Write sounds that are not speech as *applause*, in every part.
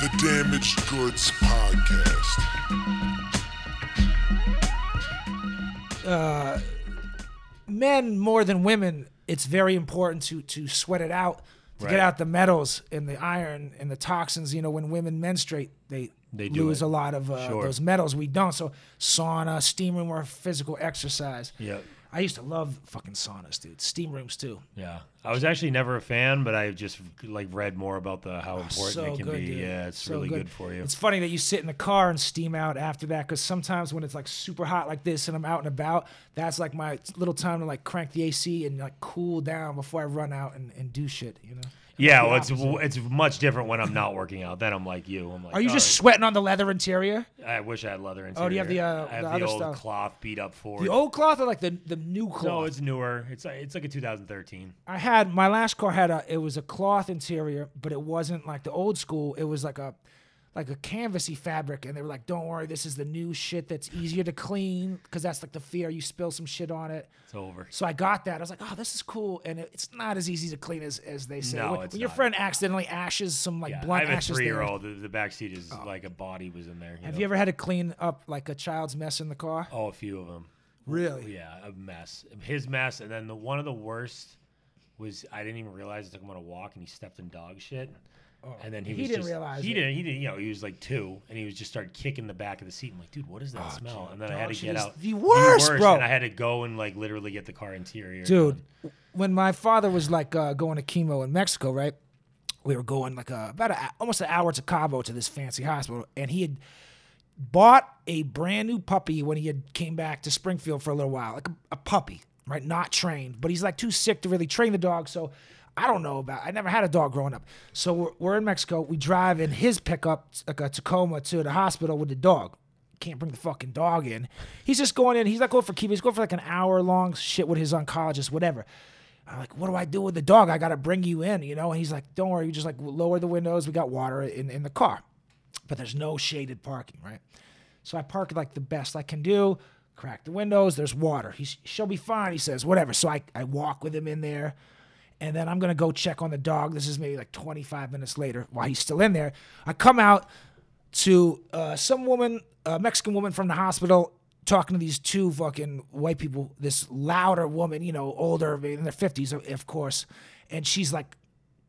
The Damaged Goods Podcast. men more than women, it's very important to to sweat it out to Right. get out the metals and the iron and the toxins. You know, when women menstruate, they They do lose it. a lot of uh, Sure. those metals. We don't. So sauna, steam room, or physical exercise. Yep. I used to love fucking saunas, dude. Steam rooms too. Yeah, I was actually never a fan, but I just like read more about the how oh, important Oh, so it can good, be. dude. Yeah, it's So really good. for you. It's funny that you sit in the car and steam out after that because sometimes when it's like super hot like this and I'm out and about, that's like my little time to like crank the AC and like cool down before I run out and, and do shit, you know? Yeah, well, it's opposite. it's much different when I'm not working out. Then I'm like you. I'm like, Are you just right. sweating on the leather interior? I wish I had leather interior. Oh, do you have the, uh, I have the the, old style? cloth beat up Ford. The old cloth or like the, the new cloth? No, it's newer. It's it's like a 2013. I had my last car had a it was a cloth interior, but it wasn't like the old school. It was like a like a canvasy fabric, and they were like, "Don't worry, this is the new shit that's easier to clean because that's like the fear you spill some shit on it." It's over. So I got that. I was like, "Oh, this is cool," and it, it's not as easy to clean as as they say. No, when it's when your not. friend accidentally ashes some like Yeah, I blunt have a ashes, three there, year old. The, the back seat is oh. like a body was in there. Have know? you ever had to clean up like a child's mess in the car? Oh, a few of them. Really? Yeah, a mess. His mess, and then the one of the worst was I didn't even realize I took him on a walk and he stepped in dog shit. And then he, Oh. He was didn't just, realize he it. didn't he didn't you know he was like two and he was just started kicking the back of the seat. I'm like, dude, what is that Oh, smell? dude, And then I had to get is out the worst, bro. And I had to go and like literally get the car interior. dude done. when my father was like uh, going to chemo in mexico right we were going like uh, about a, almost an hour to cabo to this fancy hospital and he had bought a brand new puppy when he had came back to springfield for a little while like a, a puppy right not trained but he's like too sick to really train the dog so i don't know about i never had a dog growing up so we're, we're in mexico we drive in his pickup like a tacoma to the hospital with the dog can't bring the fucking dog in. He's just going in. He's not going for chemo. He's going for like an hour long shit with his oncologist, whatever. I'm like, what do I do with the dog? I got to bring you in, you know? And he's like, don't worry. You just like lower the windows. We got water in, in the car, but there's no shaded parking, right? So I park like the best I can do, crack the windows. There's water. He's, she'll be fine. He says, whatever. So I, I walk with him in there and then I'm gonna go check on the dog. This is maybe like 25 minutes later while he's still in there. I come out to uh, some woman, a Mexican woman from the hospital, talking to these two fucking white people. This louder woman, you know, older, in their 50s, of- course, and she's like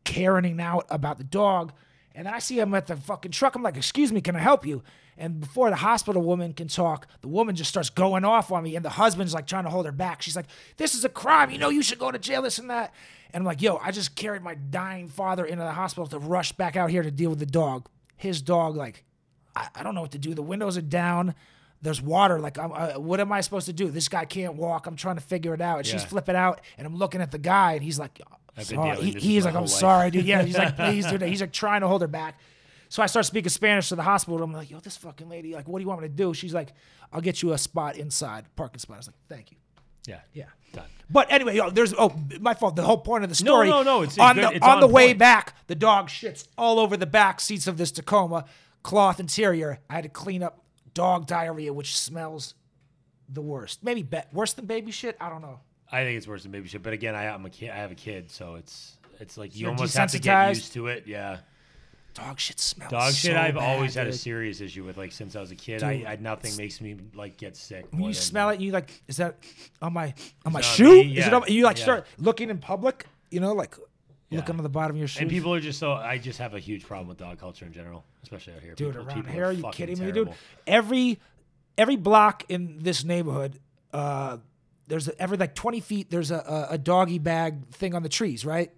caring out about the dog. And then I see him at the fucking truck. I'm like, excuse me, can I help you? And before the hospital woman can talk, the woman just starts going off on me. And the husband's like trying to hold her back. She's like, this is a crime. You know, you should go to jail, this and that. And I'm like, yo, I just carried my dying father into the hospital to rush back out here to deal with the dog. His dog, like, I, I don't know what to do. The windows are down. There's water. Like, I'm, uh, what am I supposed to do? This guy can't walk. I'm trying to figure it out. And she's flipping out. And I'm looking at the guy, and he's like, I've been sorry. dealing He, he's like, I'm life." sorry, dude. Yeah, he's like, *laughs* please, dude. He's like trying to hold her back. So I start speaking Spanish to the hospital. I'm like, yo, this fucking lady, like, what do you want me to do? She's like, I'll get you a spot inside, parking spot. I was like, thank you. Yeah. Yeah. Done. But anyway, yo, there's oh my fault. The whole point of the story. no, no, it's- it's on the It's on on the way back. The dog shits all over the back seats of this Tacoma, cloth interior. I had to clean up dog diarrhea, which smells the worst. Maybe be- worse than baby shit. I don't know. I think it's worse than baby shit. But again, I, I'm a kid. I have a kid, so it's it's like you You're almost have to get used to it. Yeah. Dog shit smells. Dog shit, so I've bad, always had a serious issue with. Like since I was a kid, Dude, I, I nothing makes me like get sick. When you smell it, you like, is that on my on my on shoe? me? Is it on, you like yeah. start looking in public? You know, like Yeah. looking on the bottom of your shoe. And people are just so. I just have a huge problem with dog culture in general, especially out here. dude people, around people here. Are you fucking kidding me, dude? Every every block in this neighborhood, uh, there's a, every like 20 feet. There's a, a, a doggy bag thing on the trees, right?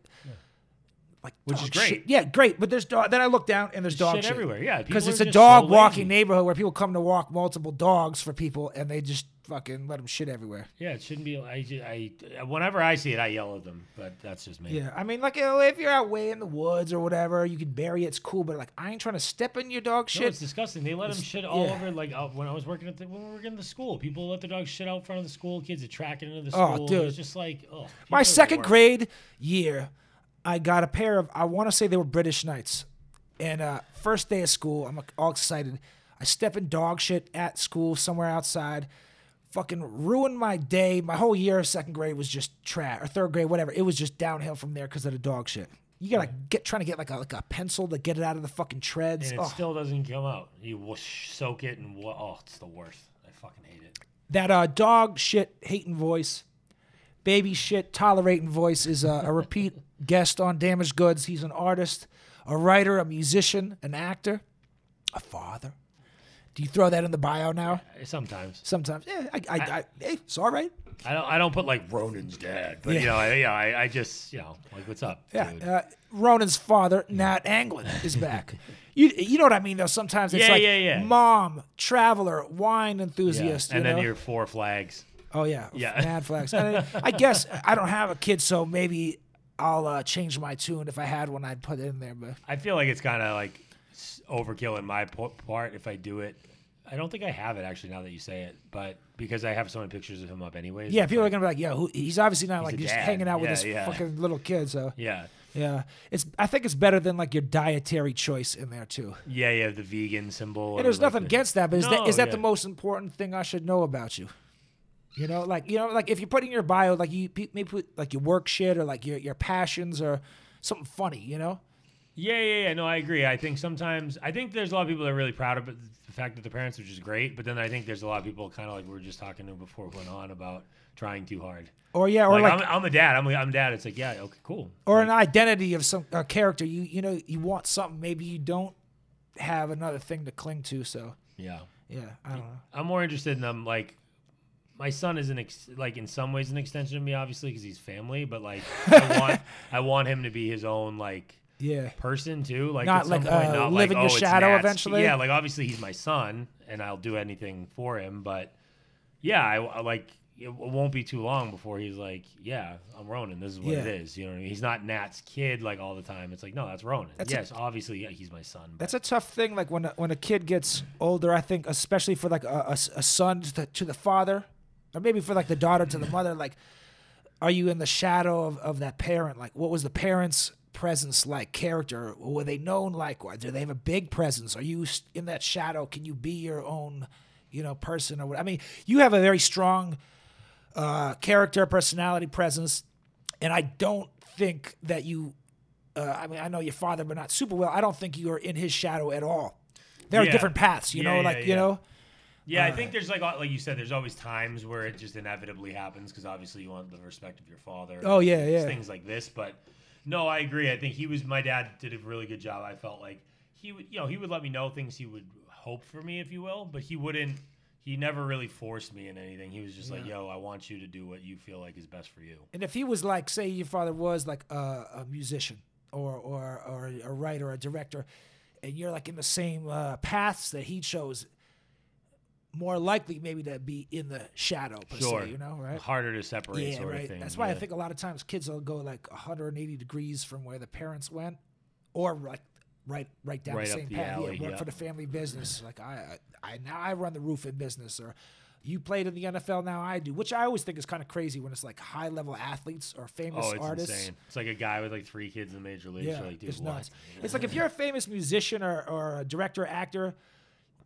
Like Which is great. shit. Yeah, great. But there's dog. Then I look down and there's dog shit everywhere. Yeah, because it's a dog so walking neighborhood where people come to walk multiple dogs for people, and they just fucking let them shit everywhere. Yeah, it shouldn't be. I, I whenever I see it, I yell at them. But that's just me. Yeah, I mean, like you know, if you're out way in the woods or whatever, you can bury it. It's cool, but like I ain't trying to step in your dog shit. No, shit. it's disgusting. They let them shit all yeah. over. Like out, when I was working at the when we were in the school, people let their dogs shit out front of the school. Kids are tracking into the school. Oh, school. dude. It's just like oh. My people are the second grade year, I got a pair of, I want to say they were British Knights. And uh, first day of school, I'm all excited. I step in dog shit at school somewhere outside. Fucking ruined my day. My whole year of second grade was just trash, or third grade, whatever. It was just downhill from there because of the dog shit. You gotta get trying to get like a like a pencil to get it out of the fucking treads. and it Oh, still doesn't come out. You whoosh, soak it and wha- oh, it's the worst. I fucking hate it. that uh, dog shit hating voice, baby shit tolerating voice is uh, a repeat guest on Damaged Goods. He's an artist, a writer, a musician, an actor, a father. Do you throw that in the bio now? Sometimes Sometimes, yeah, I, I, I, hey, it's all right. I don't. I don't put like Ronan's dad, but you know, I, yeah, I, I just you know, like what's up, Yeah, uh, Ronan's father, Nat Anglin, is back. *laughs* you, you know what I mean? Though sometimes it's Yeah, like yeah, yeah. mom, traveler, wine Yeah. enthusiast. and you then know? your four flags. Oh yeah, Yeah. mad flags. *laughs* I, I guess I don't have a kid, so maybe I'll uh, change my tune. If I had one, I'd put it in there. But I feel like it's kind of like overkill in my po- part if I do it. I don't think I have it actually now that you say it, but because I have so many pictures of him up anyways. yeah, people are gonna be like, "Yeah, who, he's obviously not like just dad. hanging out with his yeah. fucking little kid." So Yeah, yeah, it's. I think it's better than like your dietary choice in there too. yeah, yeah. The vegan symbol. And there's like, nothing the- against that, but is that No, is that the most important thing I should know about you? You know, like you know, like if you're putting your bio, like you maybe put like your work shit or like your your passions or something funny. You know. Yeah, yeah, yeah. No, I agree. I think sometimes I think there's a lot of people that are really proud of it, the fact that the parents, which is great. But then I think there's a lot of people kind of like we were just talking to before we went on about trying too hard. Or yeah, or like, like, I'm, I'm a dad. I'm, a- I'm a dad. It's like yeah, okay, cool. or an identity of some a character. You you know you want something. Maybe you don't have another thing to cling to. So Yeah. yeah, I don't know. I'm more interested in them. Like, my son is an ex- like in some ways an extension of me, obviously, because he's family. But like, *laughs* I want I want him to be his own like Yeah. person too. Like, Not at some like, point, uh, not live like, in oh, your it's shadow eventually? Yeah, like obviously he's my son, and I'll do anything for him. But yeah, I, I like. It won't be too long before he's like, "Yeah, I'm Ronan. This is what it Yeah. is." You know what I mean? He's not Nat's kid like all the time. It's like, no, that's Ronan. That's a- yes, obviously, yeah, he's my son. But That's a tough thing. Like when a, when a kid gets older, I think, especially for like a a son to to the father, or maybe for like the daughter to the mother. Like, are you in the shadow of, of that parent? Like, what was the parents' presence like? Character? Were they known like? Or do they have a big presence? Are you in that shadow? Can you be your own, you know, person or what? I mean, you have a very strong uh, character, personality, presence, and I don't think that you. Uh, I mean, I know your father, but not super well. I don't think you are in his shadow at all. There are different paths, you Yeah, know, yeah, like you know. Yeah, I think there's like like you said, there's always times where it just inevitably happens because obviously you want the respect of your father. Oh, yeah, things- yeah. Things like this, but no, I agree. I think he was my dad did a really good job. I felt like he would, you know, he would let me know things he would hope for me, if you will, but he wouldn't. He never really forced me in anything. He was just like, "Yo, I want you to do what you feel like is best for you." And if he was like, say, your father was like a, a musician or or or a writer, a director, and you're like in the same uh, paths that he chose, more likely maybe to be in the shadow, per Sure, se, you know, right? Harder to separate, Yeah, sort right. of thing. That's why I think a lot of times kids will go like 180 degrees from where the parents went, or like right right down Right the same the path. alley, yeah, work yeah. for the family business. Like I, I now I run the roofing business, or you played in the NFL, now I do. Which I always think is kind of crazy when it's like high level athletes or famous Oh, it's artists. insane. It's like a guy with like three kids in the major leagues. Yeah, like, it's what? nuts. It's like *laughs* if you're a famous musician or, or a director, actor,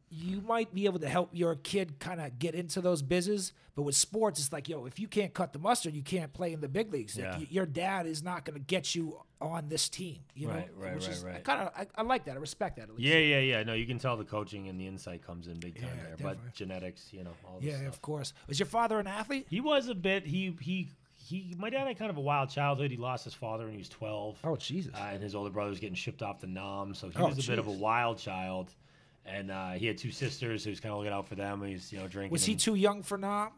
you might be able to help your kid kind of get into those business. But with sports, it's like, yo, if you can't cut the mustard, you can't play in the big leagues. Like, Yeah. y- your dad is not going to get you on this team. You know, Right, right, Which right, is, I kind of, I, I like that. I respect that. At least. Yeah, yeah, yeah. No, you can tell the coaching and the insight comes in big time Yeah, there. definitely. But genetics, you know, all this yeah, stuff. of course. Was your father an athlete? He was a bit. He he he. My dad had kind of a wild childhood. He lost his father when he was 12. Oh, Jesus. uh, and his older brother was getting shipped off to Nam. So he Oh, was a bit of a wild child. And uh, he had two sisters, so he was kind of looking out for them. He was, you know, drinking. was he and- too young for Nam?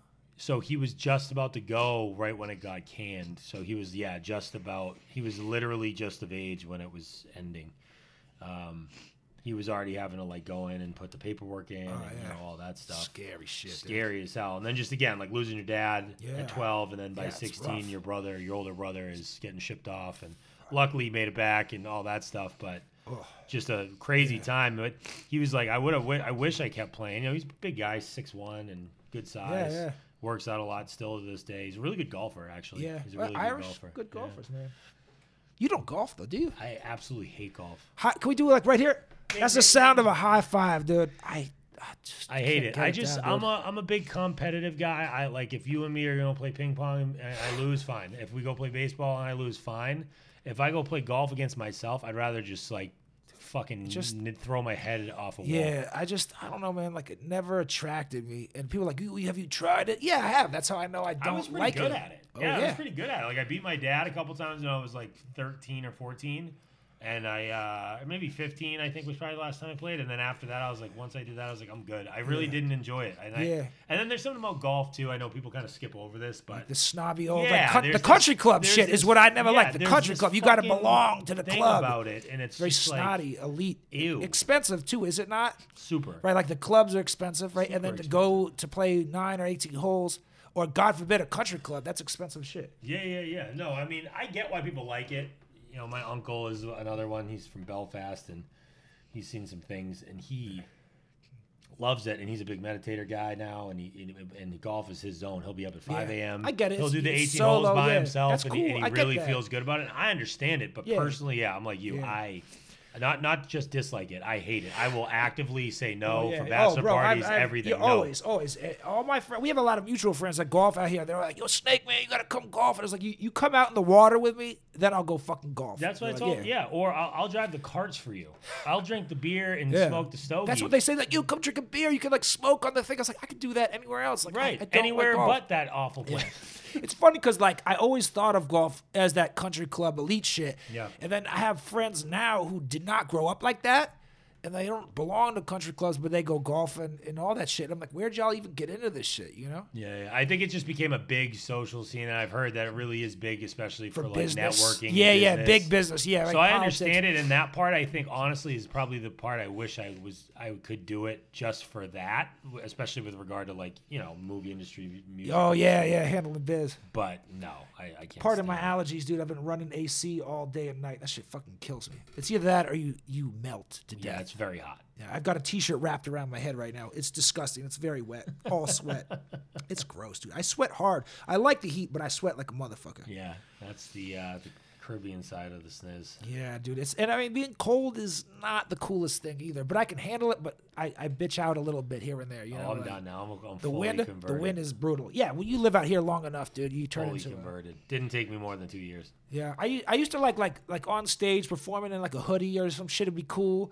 so he was just about to go right when it got canned. So he was, yeah, just about. He was literally just of age when it was ending. Um, he was already having to like go in and put the paperwork in, and, you Oh, yeah. know, all that stuff. Scary shit. dude. Scary as hell. And then just again, like losing your dad Yeah. at 12, and then by Yeah, it's 16, rough. your brother, your older brother, is getting shipped off. And luckily, he made it back and all that stuff. But just a crazy time. But he was like, I would have, wi- I wish I kept playing. You know, he's a big guy, six one, and good size. yeah. Works out a lot still to this day. He's a really good golfer, actually. Yeah, He's a Well, really good Irish, golfer. good Yeah. golfers, man. You don't golf though, do you? I absolutely hate golf. Hi, can we do it like right here? That's the sound of a high five, dude. I I, just I hate it. I just down, I'm a I'm a big competitive guy. I like if you and me are gonna play ping pong and I lose, fine. If we go play baseball and I lose, fine. If I go play golf against myself, I'd rather just like fucking Just- n- throw my head off a wall. Yeah, I just I don't know, man. Like it never attracted me. And people are like, "You have you tried it?" Yeah, I have. That's how I know I don't I was pretty like good it. at it. Oh, yeah, I was pretty good at it. Like I beat my dad a couple times when I was like 13 or 14. And I, uh, maybe 15, I think was probably the last time I played. And then after that, I was like, once I did that, I was like, I'm good. I really didn't enjoy it. And I- Yeah. and then there's something about golf too. I know people kind of skip over this, but The snobby old Yeah, like, the this- country club there's shit is what I never yeah, liked. The country club, you got to belong to the club. about it, and it's Very just like snotty, elite, Ew. expensive too, is it not? super. Right, like the clubs are expensive, right? and then Super to go to play nine or eighteen holes, or God forbid, a country club, that's expensive shit. Yeah, yeah, yeah. No, I mean, I get why people like it. You know, my uncle is another one. He's from Belfast, and he's seen some things, and he loves it. And he's a big meditator guy now, and he and, and golf is his zone. He'll be up at five Yeah, a.m. I get it. He'll do the It's eighteen holes by yeah. himself, That's and he, and he really feels good about it. And I understand it, but Yeah. personally, yeah, I'm like you. Yeah. I. Not not just dislike it. I hate it. I will actively say no Oh, yeah. for Oh, bachelor bro, I've- parties, I've- everything. yeah, no. Always, always. Eh, All my friends, we have a lot of mutual friends that golf out here. They're like, "Yo, Snake man, you gotta come golf." And it's like, you, you come out in the water with me, then I'll go fucking golf. That's what I They're told. like, Yeah, or I'll, I'll drive the carts for you. I'll drink the beer and Yeah. smoke the stogie. That's what they say. Like, you come drink a beer, you can like smoke on the thing. I was like, I could do that anywhere else. Like, Right, I, like anywhere golf. but that awful place. It's funny because like I always thought of golf as that country club elite shit. Yeah. And then I have friends now who did not grow up like that. And they don't belong to country clubs, but they go golfing and all that shit. I'm like, where'd y'all even get into this shit? You know? Yeah, yeah, I think it just became a big social scene, and I've heard that it really is big, especially for, For like business. networking. Yeah, yeah, big business. Yeah. So like I understand it, and that part I think honestly is probably the part I wish I was I could do it just for that, especially with regard to like you know movie industry, music. Oh yeah, yeah, handling biz. But no, I, I can't. Part of my it. allergies, dude. I've been running AC all day and night. That shit fucking kills me. It's either that or you you melt to Yeah, death. Very hot. Yeah, I've got a t-shirt wrapped around my head right now. It's disgusting. It's very wet. All sweat. *laughs* it's gross, dude. I sweat hard. I like the heat, but I sweat like a motherfucker. Yeah, that's the uh, the Caribbean side of the sniz. Yeah, dude. It's and I mean being cold is not the coolest thing either. But I can handle it. But I, I bitch out a little bit here and there. You know, Oh, I'm like, done now. I'm, I'm the fully wind. converted. The wind is brutal. Yeah, when you live out here long enough, dude, you turn fully into. A, converted. Didn't take me more than two years. yeah, I I used to like like like on stage performing in like a hoodie or some shit. It'd be cool.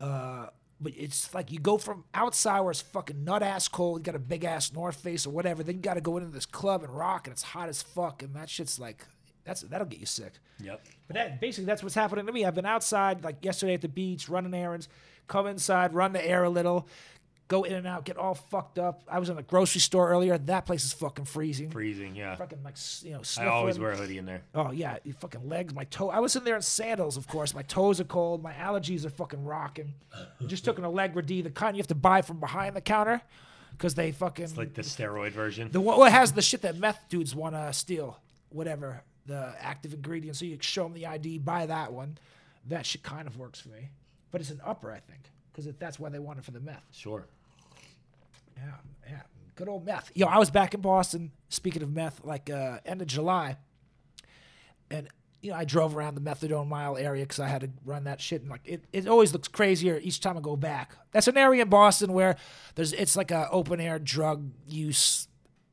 Uh, but it's like you go from outside where it's fucking nut ass cold. You got a big ass North Face or whatever. Then you got to go into this club and rock, and it's hot as fuck, and that shit's like that's that'll get you sick. Yep. But that basically that's what's happening to me. I've been outside like yesterday at the beach, running errands, come inside, run the air a little, go in and out, get all fucked up. I was in a grocery store earlier. That place is fucking freezing. Freezing. Yeah. Fucking like you know, I always wear a hoodie in there. Oh yeah, your fucking legs, my toe. I was in there in sandals, of course. My toes are cold. My allergies are fucking rocking. Just took an Allegra D, the kind you have to buy from behind the counter, because they fucking It's Like the steroid version. the one well, it has the shit that meth dudes want to steal, whatever the active ingredient. So you show them the ID, buy that one. That shit kind of works for me, but it's an upper, I think, because that's why they want it for the meth. Sure. Yeah, yeah, good old meth. Yo, I was back in Boston. Speaking of meth, like uh, end of July, and you know I drove around the methadone mile area because I had to run that shit, and like it, it always looks crazier each time I go back. That's an area in Boston where there's it's like a open air drug use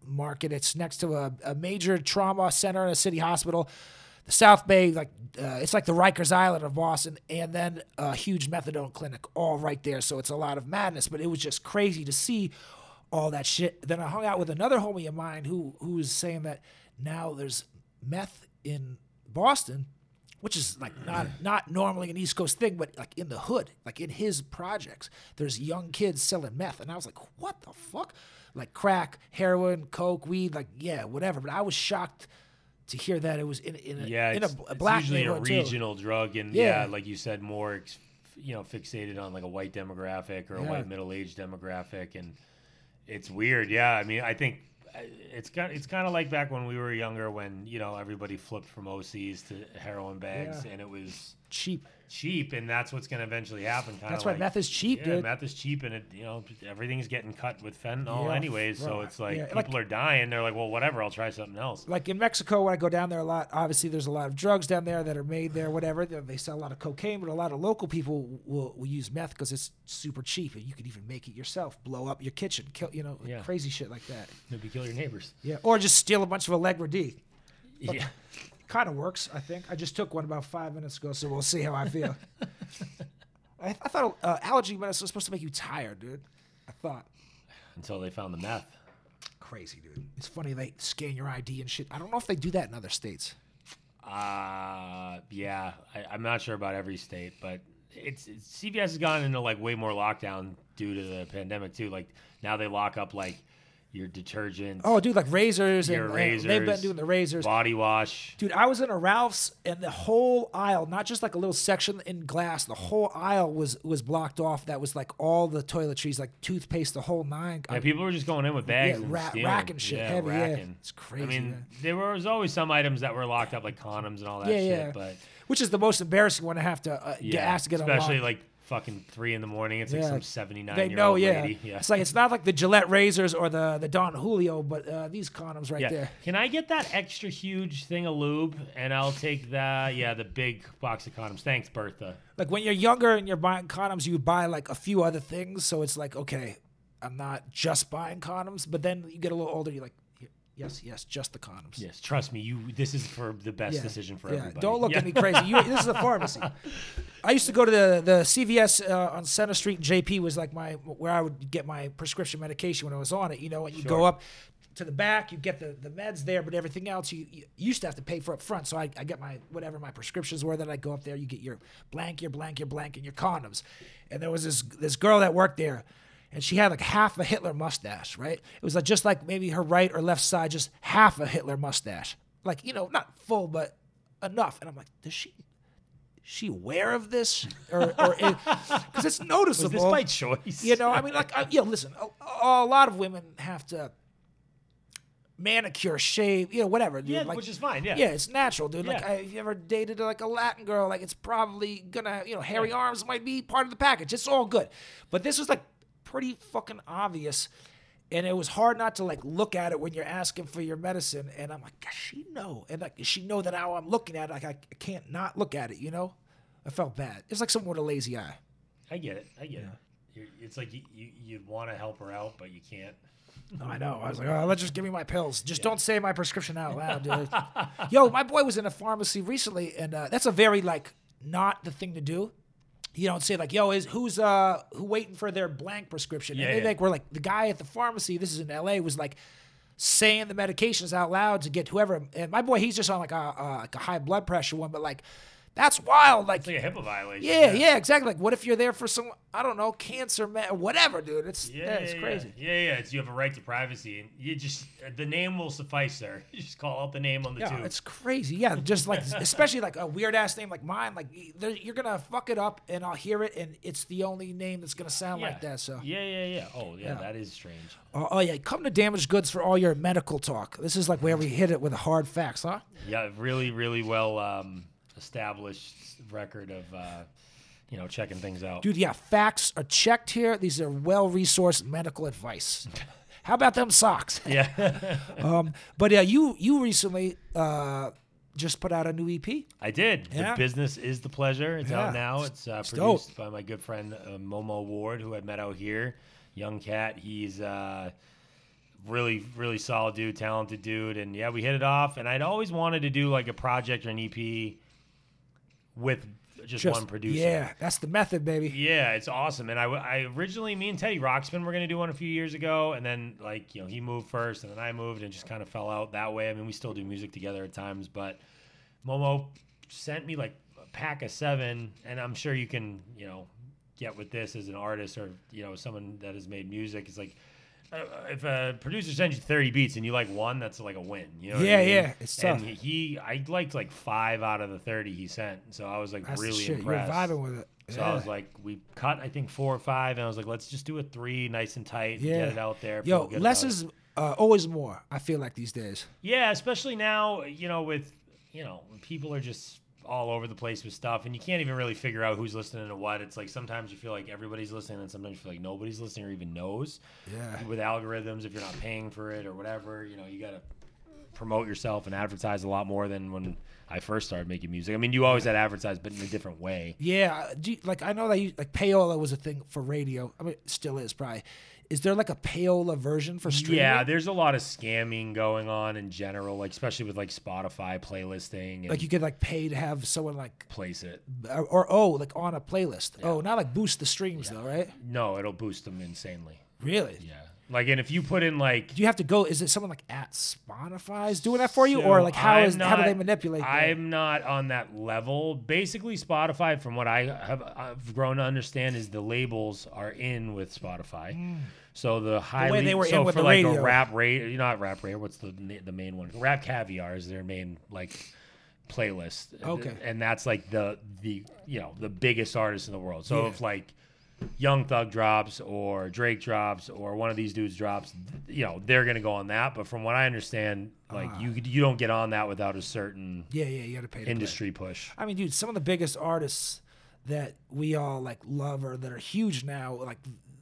market. It's next to a, a major trauma center and a city hospital. The South Bay, like uh, it's like the Rikers Island of Boston, and then a huge methadone clinic, all right there. So it's a lot of madness. But it was just crazy to see all that shit. Then I hung out with another homie of mine who who was saying that now there's meth in Boston, which is like not not normally an East Coast thing, but like in the hood, like in his projects, there's young kids selling meth, and I was like, what the fuck? Like crack, heroin, coke, weed, like yeah, whatever. But I was shocked to hear that it was in in a, Yeah, in it's, a, a it's black usually a neighborhood too. regional drug, and yeah. Yeah. like you said, more you know fixated on like a white demographic or a white middle aged demographic, and it's weird. Yeah, I mean, I think uh, it's kind it's kind of like back when we were younger, when you know everybody flipped from OCs to heroin bags, Yeah. and it was cheap. Cheap, and that's what's going to eventually happen. Kind That's why like, meth is cheap, yeah, dude. meth is cheap, and it you know everything's getting cut with fentanyl Yeah, anyways. So it's like yeah, people like- are dying. They're like, well, whatever, I'll try something else. Like in Mexico, when I go down there a lot, obviously there's a lot of drugs down there that are made there, whatever. They sell a lot of cocaine, but a lot of local people will, will use meth because it's super cheap, and you can even make it yourself. Blow up your kitchen, kill you know, Yeah. crazy shit like that. Maybe kill your neighbors. Yeah, or just steal a bunch of Allegra D. Yeah. Kind of works, I think. I just took one about five minutes ago, so we'll see how I feel. *laughs* I, I thought uh, allergy medicine was supposed to make you tired, dude. I thought. Until they found the meth. Crazy, dude. It's funny they scan your ID and shit. I don't know if they do that in other states. Uh, yeah, I, I'm not sure about every state, but it's, it's CVS has gone into like way more lockdown due to the pandemic too. Like now they lock up like your detergent, Oh, dude, like razors and, your and razors, they've been doing the razors. body wash. Dude, I was in a Ralph's and the whole aisle, not just like a little section in glass, the whole aisle was was blocked off. That was like all the toiletries, like toothpaste, the whole nine. Yeah, people were just going in with bags Yeah, and ra- racking shit yeah, heavy, yeah. racking. It's crazy, I mean, man. there was always some items that were locked up, like condoms and all that yeah, shit. yeah. But Which is the most embarrassing one to have to uh, yeah, get asked to get especially unlocked. like fucking three in the morning. It's like Yeah. some seventy nine they year know, old yeah. lady. Yeah. It's like it's not like the Gillette razors or the the Don Julio, but uh, these condoms right yeah. there. Can I get that extra huge thing of lube? And I'll take the yeah the big box of condoms. Thanks, Bertha. Like when you're younger and you're buying condoms, you buy like a few other things. So it's like, okay, I'm not just buying condoms. But then you get a little older, you're like, "Here, yes, yes, just the condoms. Yes, trust me. You this is for the best decision for yeah. everybody. Don't look Yeah. at me crazy. You, this is a *laughs* pharmacy. I used to go to the the CVS uh, on Center Street. JP was like my where I would get my prescription medication when I was on it. You know, and you go Sure. up to the back, you get the, the meds there, but everything else you, you used to have to pay for up front. So I, I get my whatever my prescriptions were. Then I go up there, you get your blank, your blank, your blank, and your condoms. And there was this this girl that worked there. And she had like half a Hitler mustache, right? It was like just like maybe her right or left side, just half a Hitler mustache. Like, you know, not full, but enough. And I'm like, does she is she aware of this? Or because *laughs* it's Was noticeable. this by choice? You know, I mean, like, I, you know, listen, a, a lot of women have to manicure, shave, you know, whatever. Dude. Yeah, like, which is fine. Yeah. yeah, it's natural, dude. Like, Yeah. I, if you ever dated like a Latin girl, like, it's probably gonna, you know, hairy arms might be part of the package. It's all good. But this was like pretty fucking obvious. And it was hard not to like look at it when you're asking for your medicine. And I'm like, does she know? And like, does she know that how I'm looking at it? Like, I can't not look at it, you know? I felt bad. It's like someone with a lazy eye. I get it. I get it. You're, it's like you, you, you'd want to help her out, but you can't. I know. I was like, oh, let's just give me my pills. Just don't say my prescription out loud, dude. *laughs* Yo, my boy was in a pharmacy recently, and uh, that's a very like not the thing to do. You don't say like, yo, is who's uh who waiting for their blank prescription? Yeah, and they yeah. like we're like the guy at the pharmacy. This is in L.A. was like saying the medications out loud to get whoever. And my boy, he's just on like a uh, like a high blood pressure one, but like that's wild. Like It's like a HIPAA violation. yeah, yeah, exactly. Like, what if you're there for some, I don't know, cancer, man, whatever, dude. It's yeah, Yeah, it's yeah, crazy. Yeah, yeah. It's you have a right to privacy, and you just the name will suffice, there. *laughs* You just call out the name on the Yeah, tube. it's crazy. Yeah, just like *laughs* especially like a weird ass name like mine. Like you're gonna fuck it up, and I'll hear it, and it's the only name that's gonna sound yeah. like that. So, yeah, yeah, yeah. Oh, yeah, Yeah. that is strange. oh, oh, yeah, come to Damaged Goods for all your medical talk. This is like where we hit it with hard facts, huh? Yeah, really, really well um, established record of uh, you know checking things out. Dude, yeah, facts are checked here. These are well resourced medical advice. *laughs* How about them socks? Yeah, *laughs* Um, but yeah, you you recently uh, just put out a new EP. I did. Yeah. The business is the pleasure. It's out now. It's uh, produced by my good friend uh, Momo Ward, who I met out here. Young cat. He's uh, really, really solid dude, talented dude, and yeah, we hit it off. And I'd always wanted to do like a project or an EP with just, Just one producer. Yeah, that's the method, baby. Yeah, it's awesome. And I, I originally, me and Teddy Roxman were going to do one a few years ago. And then, like, you know, he moved first and then I moved and just kind of fell out that way. I mean, we still do music together at times, but Momo sent me like a pack of seven. And I'm sure you can, you know, get with this as an artist or, you know, someone that has made music. It's like, if a producer sends you 30 beats and you like one, that's like a win. You know what I Yeah, mean? yeah, it's and he, I liked like five out of the 30 he sent. So I was like That's really shit. impressed. You're vibing with it. So yeah. I was like, we cut I think four or five, and I was like, let's just do a three, nice and tight, Yeah. get it out there. Yo, less is uh, always more. I feel like these days. yeah, especially now, you know, with you know, when people are just all over the place with stuff, and you can't even really figure out who's listening to what. It's like sometimes you feel like everybody's listening, and sometimes you feel like nobody's listening or even knows. Yeah. With algorithms, if you're not paying for it or whatever, you know, you gotta promote yourself and advertise a lot more than when I first started making music. I mean, you always had advertised, but in a different way. Yeah, uh, like I know that you, like payola was a thing for radio. I mean, it still is probably. Is there like a payola version for streaming? Yeah, there's a lot of scamming going on in general, like especially with like Spotify playlisting and like you could like pay to have someone like place it. or, or oh like on a playlist. Oh, not like boost the streams though, right? No, it'll boost them insanely. Really? Yeah. Like, and if you put in like Do you have to go? Is it someone like at Spotify's doing that for you, or So like how I'm is how do they manipulate? that? I'm not on that level. Basically, Spotify, from what I have I've grown to understand, is the labels are in with Spotify. So the highly Hmm. they were so in with for the like radio. a rap rate, not rap rate. What's the na- the main one? Rap Caviar is their main like playlist. Okay. and that's like the the you know the biggest artist in the world. So if like Young Thug drops or Drake drops or one of these dudes drops, you know, they're gonna go on that. But from what I understand, like Ah. you you don't get on that without a certain yeah, yeah, you got to pay. To play. industry push. I mean, dude, some of the biggest artists that we all like love or that are huge now, like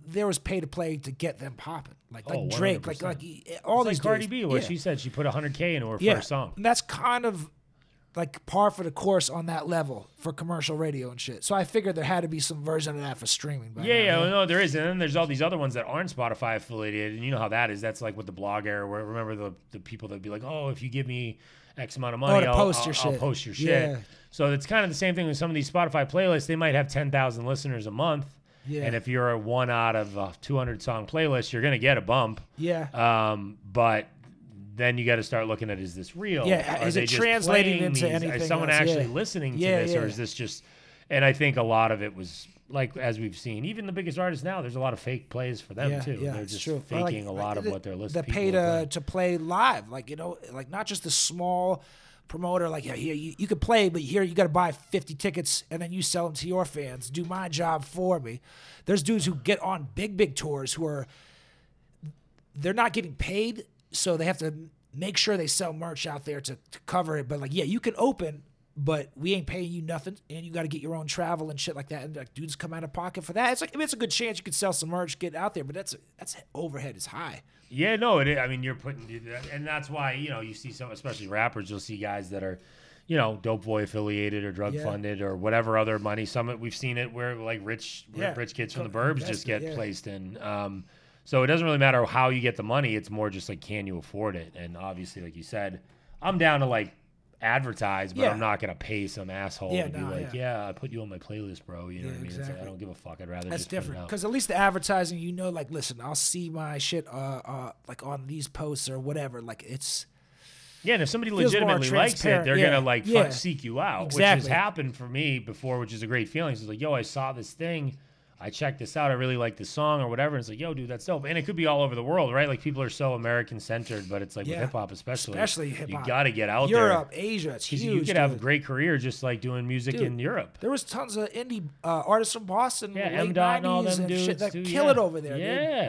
there was pay to play to get them popping. Like like Oh, Drake, like like all It's these like Cardi dudes. B, what yeah. she said, she put 100k into her yeah. first song. And that's kind of like par for the course on that level for commercial radio and shit. So I figured there had to be some version of that for streaming. by Yeah, now, yeah, no, there is, and then there's all these other ones that aren't Spotify affiliated, and you know how that is. That's like with the blog era, where remember the the people that'd be like, oh, if you give me X amount of money, to I'll, post I'll- your I'll shit. post your shit. Yeah. So it's kind of the same thing with some of these Spotify playlists. They might have 10,000 listeners a month, Yeah. and if you're a one out of a 200 song playlist, you're gonna get a bump. Yeah. Um, but then you got to start looking at is this real? Yeah, Are is they it just translating into these? anything Is someone else? actually Yeah. listening to Yeah, this, or yeah. is this just? And I think a lot of it was like as we've seen, even the biggest artists now. There's a lot of fake plays for them yeah, too. Yeah, They're just true. Faking like- a lot like of the- what they're listening. The pay to to play live, like you know, like not just the small promoter. Like yeah, here you, you could play, but here you got to buy fifty tickets and then you sell them to your fans. Do my job for me. There's dudes who get on big big tours who are they're not getting paid, so they have to make sure they sell merch out there to, to cover it. But like, yeah, you can open, but we ain't paying you nothing, and you got to get your own travel and shit like that. And like, dudes come out of pocket for that. It's like, I mean, it's a good chance you could sell some merch, get out there, but that's that's overhead is high. Yeah, no, it. Is. I mean, you're putting, and that's why you know you see some, especially rappers. You'll see guys that are, you know, dope boy affiliated or drug Yeah. funded or whatever other money. Some we've seen it where like rich, Yeah. rich kids from the burbs just get yeah. placed in. Um, so it doesn't really matter how you get the money. It's more just like can you afford it? And obviously, like you said, I'm down to like advertise, but Yeah. I'm not gonna pay some asshole Yeah, to be no, like, yeah. yeah. I put you on my playlist, bro. You know what I mean? It's like, I don't give a fuck. I'd rather That's different because at least the advertising, you know, like listen, I'll see my shit, uh, uh, like on these posts or whatever. Like it's Yeah, and if somebody legitimately likes it, they're gonna like fu- yeah. seek you out, which has happened for me before, which is a great feeling. So it's like, yo, I saw this thing, I checked this out, I really like this song or whatever. And it's like, yo, dude, that's dope. And it could be all over the world, right? Like people are so American centered, but it's like Yeah. with hip hop, especially, especially hip hop, you got to get out there. Europe, there Asia, it's huge. you could have a great career just like doing music Dude, in Europe. There was tons of indie uh, artists from Boston, Yeah, late M Dot and all them and dudes shit that too, kill yeah. it over there.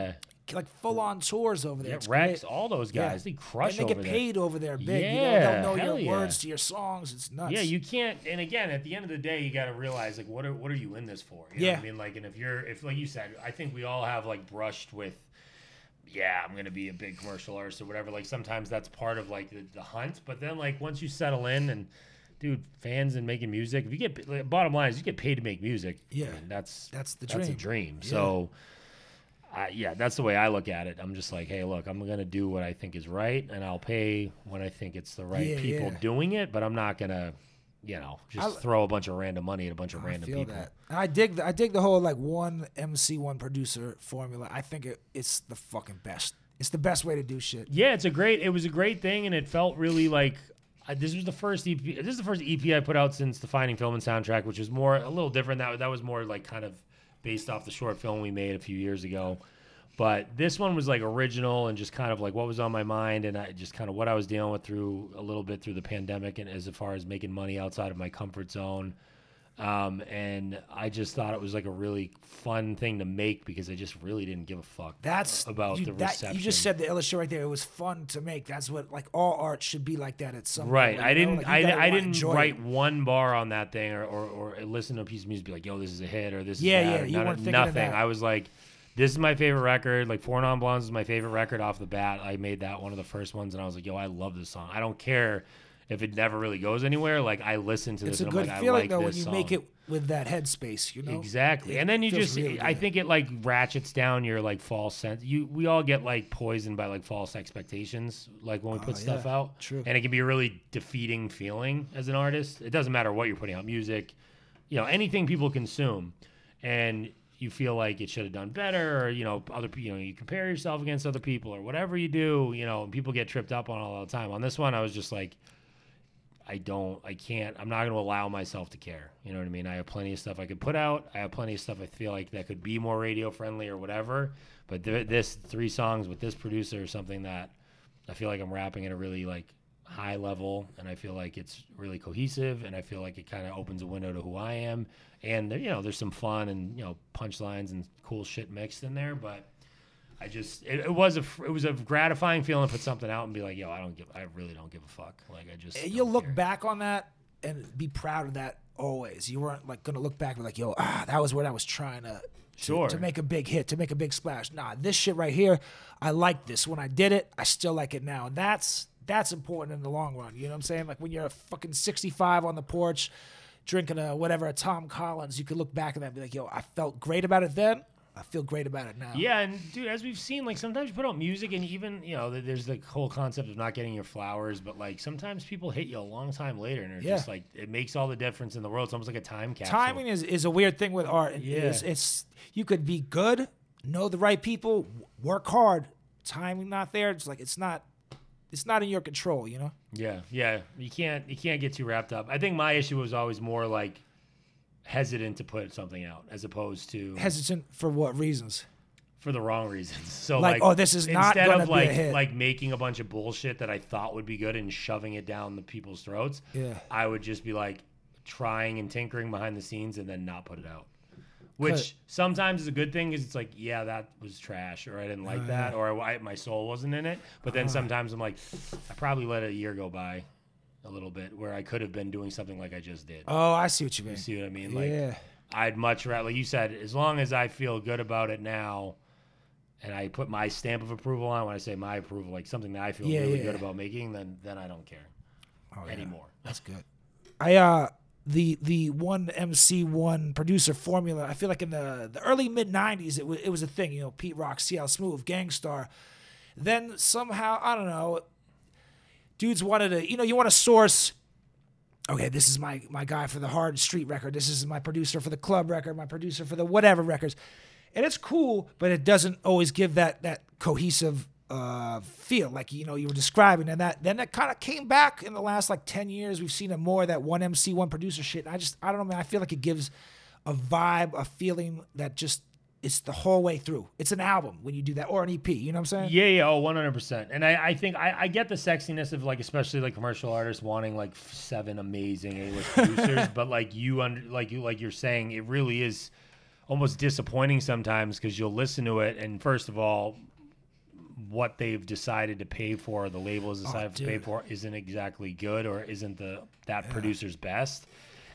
dude. Yeah, like full on tours over there. yeah, Reks, all those Yeah. guys, they crush and they get there. paid over there big. you know, Yeah, they'll know your yeah. words to your songs. It's nuts. Yeah, you can't. And again, at the end of the day, you got to realize like, what are what are you in this for? You know Yeah. I mean, like, and if you're, if like you said, I think we all have like brushed with, yeah, I'm gonna be a big commercial artist or whatever. Like sometimes that's part of like the, the hunt, but then like once you settle in and. Dude, fans and making music. If you get like, bottom line is you get paid to make music. I Yeah. mean, that's That's the That's a dream. dream. Yeah. So, I, yeah, that's the way I look at it. I'm just like, hey, look, I'm gonna do what I think is right, and I'll pay when I think it's the right Yeah, people yeah. doing it. But I'm not gonna, you know, just I- throw a bunch of random money at a bunch of I random people. that. I dig. The, I dig the whole like one MC, one producer formula. I think it, it's the fucking best. It's the best way to do shit. Yeah, it's a great. It was a great thing, and it felt really like. I, this was the first EP. This is the first EP I put out since the Finding Film and soundtrack, which was more a little different. That that was more like kind of based off the short film we made a few years ago. But this one was like original and just kind of like what was on my mind, and I just kind of what I was dealing with through a little bit through the pandemic, and as far as making money outside of my comfort zone. Um, and I just thought it was like a really fun thing to make because I just really didn't give a fuck That's about you, the that- reception. You just said the illustration right there. It was fun to make. That's what like all art should be like that at some Right. level, I didn't. Like, I, I didn't write it. one bar on that thing, or, or or listen to a piece of music, be like, "Yo, this is a hit," or "This is Yeah, bad," yeah, you none weren't of- thinking of nothing. I was like, "This is my favorite record." Like Four Non Blondes is my favorite record off the bat. I made that one of the first ones, and I was like, "Yo, I love this song. I don't care if it never really goes anywhere. Like I listen to this, It's a and good I'm like, feeling I like though when this you song. make it with that headspace. You know Exactly, It and then you just, really I think it like ratchets down your like false sense. You, we all get like poisoned by like false expectations, like when we oh, put Oh, stuff yeah, out. true. and it can be a really defeating feeling as an artist. It doesn't matter what you're putting out, music, you know, anything people consume, and you feel like it should have done better, or you know, other, you know, you compare yourself against other people, or whatever you do, you know, and people get tripped up on all the time. On this one, I was just like. I don't, I can't, I'm not going to allow myself to care. You know what I mean? I have plenty of stuff I could put out. I have plenty of stuff I feel like that could be more radio friendly or whatever. But th- this three songs with this producer is something that I feel like I'm rapping at a really like high level and I feel like it's really cohesive and I feel like it kind of opens a window to who I am. And you know, there's some fun and, you know, punchlines and cool shit mixed in there, but I just it, it was a it was a gratifying feeling to put something out and be like, yo, I don't give, I really don't give a fuck. Like I just you'll look care. back on that and be proud of that always. You weren't like gonna look back and be like, yo, ah, that was what I was trying to. to- Sure. To make a big hit, to make a big splash. Nah, this shit right here, I like this. When I did it, I still like it now. And that's that's important in the long run. You know what I'm saying? Like when you're a fucking 65 on the porch, drinking a whatever a Tom Collins, you could look back at that and be like, yo, I felt great about it then. I feel great about it now. Yeah, and dude, as we've seen, like sometimes you put out music, and even you know, there's the whole concept of not getting your flowers, but like sometimes people hit you a long time later, and it's Yeah. just like it makes all the difference in the world. It's almost like a time capsule. timing is, is a weird thing with art. It- Yeah. It's, it's you could be good, know the right people, work hard. Timing not there. It's like it's not it's not in your control. You know. Yeah, yeah. You can't you can't get too wrapped up. I think my issue was always more like hesitant to put something out as opposed to Hesitant for what reasons? for the wrong reasons. *laughs* So Like, like, oh, this is not instead of be a like hit. like making a bunch of bullshit that I thought would be good and shoving it down the people's throats. Yeah. I would just be like trying and tinkering behind the scenes and then not put it out. Which sometimes is a good thing because it's like, yeah, that was trash, or I didn't like Oh, that, or I, my soul wasn't in it. But then uh-huh. sometimes I'm like, I probably let a year go by a little bit where I could have been doing something like I just did. Oh, I see what you mean. You see what I mean? Like, yeah. I'd much rather, like you said, as long as I feel good about it now, and I put my stamp of approval on. When I say my approval, like something that I feel Yeah, really yeah. good about making, then then I don't care Oh, yeah. anymore. That's good. I uh the the one MC one producer formula. I feel like in the the early mid '90s, it was it was a thing. You know, Pete Rock, CL Smooth, Gang Starr. Then somehow I don't know. Dudes wanted to, you know, you want to source. Okay, this is my my guy for the hard street record. This is my producer for the club record. My producer for the whatever records, and it's cool, but it doesn't always give that that cohesive uh, feel like you know you were describing. And that then that kind of came back in the last like ten years. We've seen it more that one MC, one producer shit. And I just I don't know, man. I feel like it gives a vibe, a feeling that just it's the whole way through. It's an album when you do that, or an EP. You know what I'm saying? Yeah, yeah, oh, oh, one hundred percent. And I, I think I, I get the sexiness of like, especially like commercial artists wanting like seven amazing A-list *laughs* producers, but like you under, like you, like you're saying, it really is almost disappointing sometimes because you'll listen to it, and first of all, what they've decided to pay for, the label has oh, decided to pay Oh, for, isn't exactly good or isn't the that producer's best.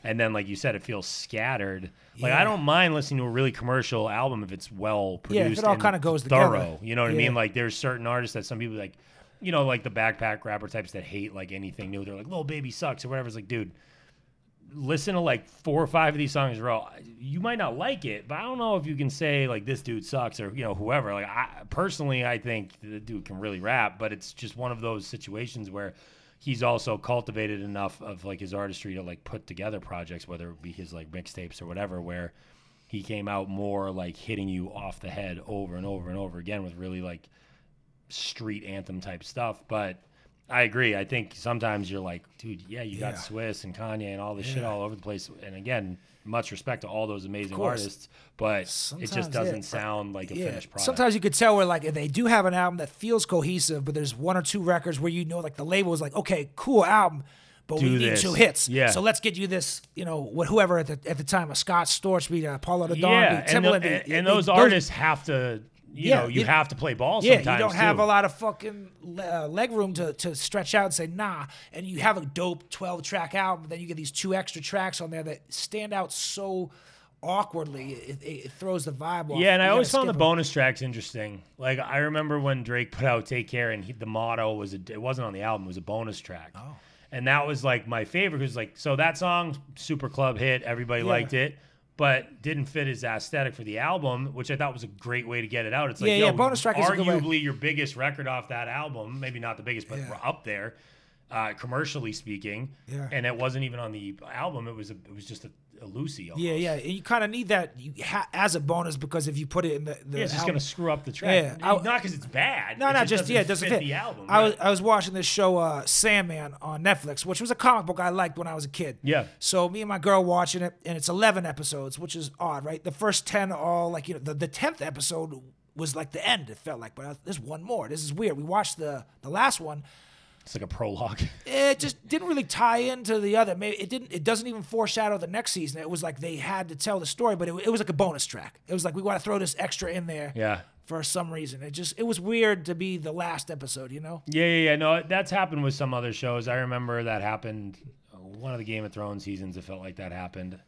And then, like you said, it feels scattered. Like I don't mind listening to a really commercial album if it's well Yeah, produced. if it all kinda goes together. You know what I mean? Like there's certain artists that some people like, you know, like the backpack rapper types that hate like anything new. They're like, "Lil Baby sucks" or whatever. It's like, dude, listen to like four or five of these songs in a row. You might not like it, but I don't know if you can say like this dude sucks or you know whoever. Like I personally, I think the dude can really rap, but it's just one of those situations where he's also cultivated enough of like his artistry to like put together projects, whether it be his like mixtapes or whatever, where he came out more like hitting you off the head over and over and over again with really like street anthem type stuff. But I agree. I think sometimes you're like, dude, yeah, you Yeah. got Swizz and Kanye and all this shit all over the place. And again, much respect to all those amazing artists, but it just doesn't sound like a finished product. Sometimes you could tell where like they do have an album that feels cohesive, but there's one or two records where you know like the label is like, okay, cool album, but Do we need two hits. Yeah. So let's get you this, you know, wh- whoever at the at the time, a Scott Storch beat, uh, Paulo Don yeah, beat, and, Timbaland and, beat. and They- those those- artists have to, you Yeah, know, you you- have to play ball Yeah, sometimes you don't have a lot of fucking uh, leg room to, to stretch out and say nah, and you have a dope twelve track album. Then you get these two extra tracks on there that stand out so awkwardly. It, it, it throws the vibe off. Yeah, and I always found the skip 'em. bonus tracks interesting. Like I remember when Drake put out "Take Care" and he, the motto was a, it wasn't on the album; it was a bonus track. Oh. And that was like my favorite because like so that song super club hit, everybody Yeah. liked it, but didn't fit his aesthetic for the album, which I thought was a great way to get it out. It's like Yeah, yo, yeah, bonus track is a good way. arguably your biggest record off that album, maybe not the biggest, but Yeah. up there. Uh, commercially speaking, Yeah. and it wasn't even on the album. It was a, it was just a Lucy. Almost. Yeah, yeah, and you kind of need that you ha- as a bonus because if you put it in the, the Yeah, it's just album- gonna screw up the track. Yeah, I- not because it's bad. No, no, just doesn't yeah, it doesn't fit. the album. I was. I was watching this show, uh, Sandman, on Netflix, which was a comic book I liked when I was a kid. Yeah. So me and my girl watching it, and it's eleven episodes, which is odd, right? The first ten are all like you know the the tenth episode was like the end. It felt like, but I, there's one more. This is weird. We watched the the last one. It's like a prologue. *laughs* It just didn't really tie into the other. Maybe it didn't. It doesn't even foreshadow the next season. It was like they had to tell the story, but it, it was like a bonus track. It was like we want to throw this extra in there. Yeah. For some reason, it just it was weird to be the last episode. You know. Yeah, yeah, yeah. No, that's happened with some other shows. I remember that happened. uh, One of the Game of Thrones seasons, it felt like that happened.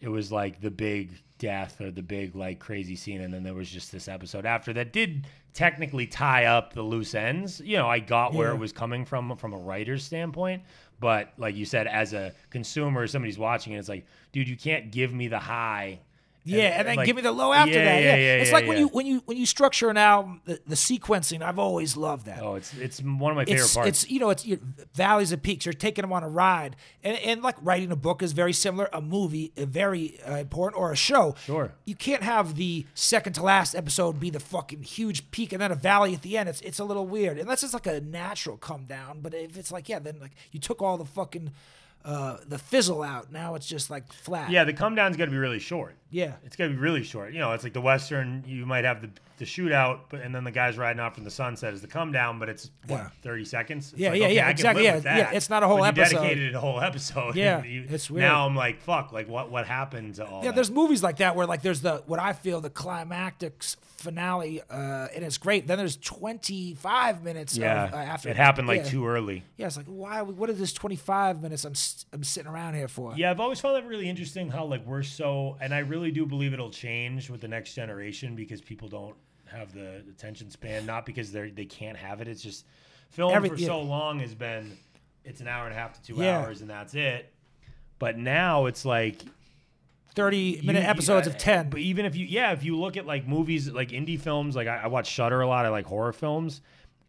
It was like the big death or the big like crazy scene, and then there was just this episode after that did technically tie up the loose ends. You know, I got where Yeah. it was coming from from a writer's standpoint, but like you said, as a consumer, somebody's watching it, it's like, dude, you can't give me the high. Yeah, and then like- give me the low after Yeah, that. yeah, Yeah, yeah, it's like when you when you when you structure an album, the, the sequencing. I've always loved that. Oh, it's it's one of my favorite it's, parts. it's you know it's your valleys and peaks. You're taking them on a ride, and and like writing a book is very similar. A movie, uh, very uh, important, or a show. Sure. You can't have the second to last episode be the fucking huge peak and then a valley at the end. It's it's a little weird unless it's like a natural come down. But if it's like yeah, then like you took all the fucking uh, the fizzle out. Now it's just like flat. yeah, the come down's got to be really short. Yeah. it's gonna be really short. You know, it's like the Western, you might have the, the shootout, but and then the guys riding off from the sunset is the come down, but it's what, Yeah. 30 seconds? It's Yeah, like, yeah, okay, yeah, exactly, yeah, yeah, it's not a whole you episode. dedicated a whole episode. *laughs* Yeah, You- it's weird. Now I'm like, fuck, like what what happened to all Yeah, that? there's movies like that where like there's the what I feel the climactic finale, uh, and it's great. Then there's 25 minutes. yeah, of, uh, after it happened like yeah. too early. Yeah, it's like why? What is this 25 minutes I'm I'm sitting around here for? Yeah, I've always found that really interesting how like we're so, and I really do believe it'll change with the next generation because people don't have the attention span, not because they they can't have it. It's just film Every- for yeah. so long has been it's an hour and a half to two Yeah. hours and that's it. But now it's like 30 minute you- episodes uh, of 10. But even if you, yeah, if you look at like movies, like indie films, like I, I watch Shudder a lot. I like horror films,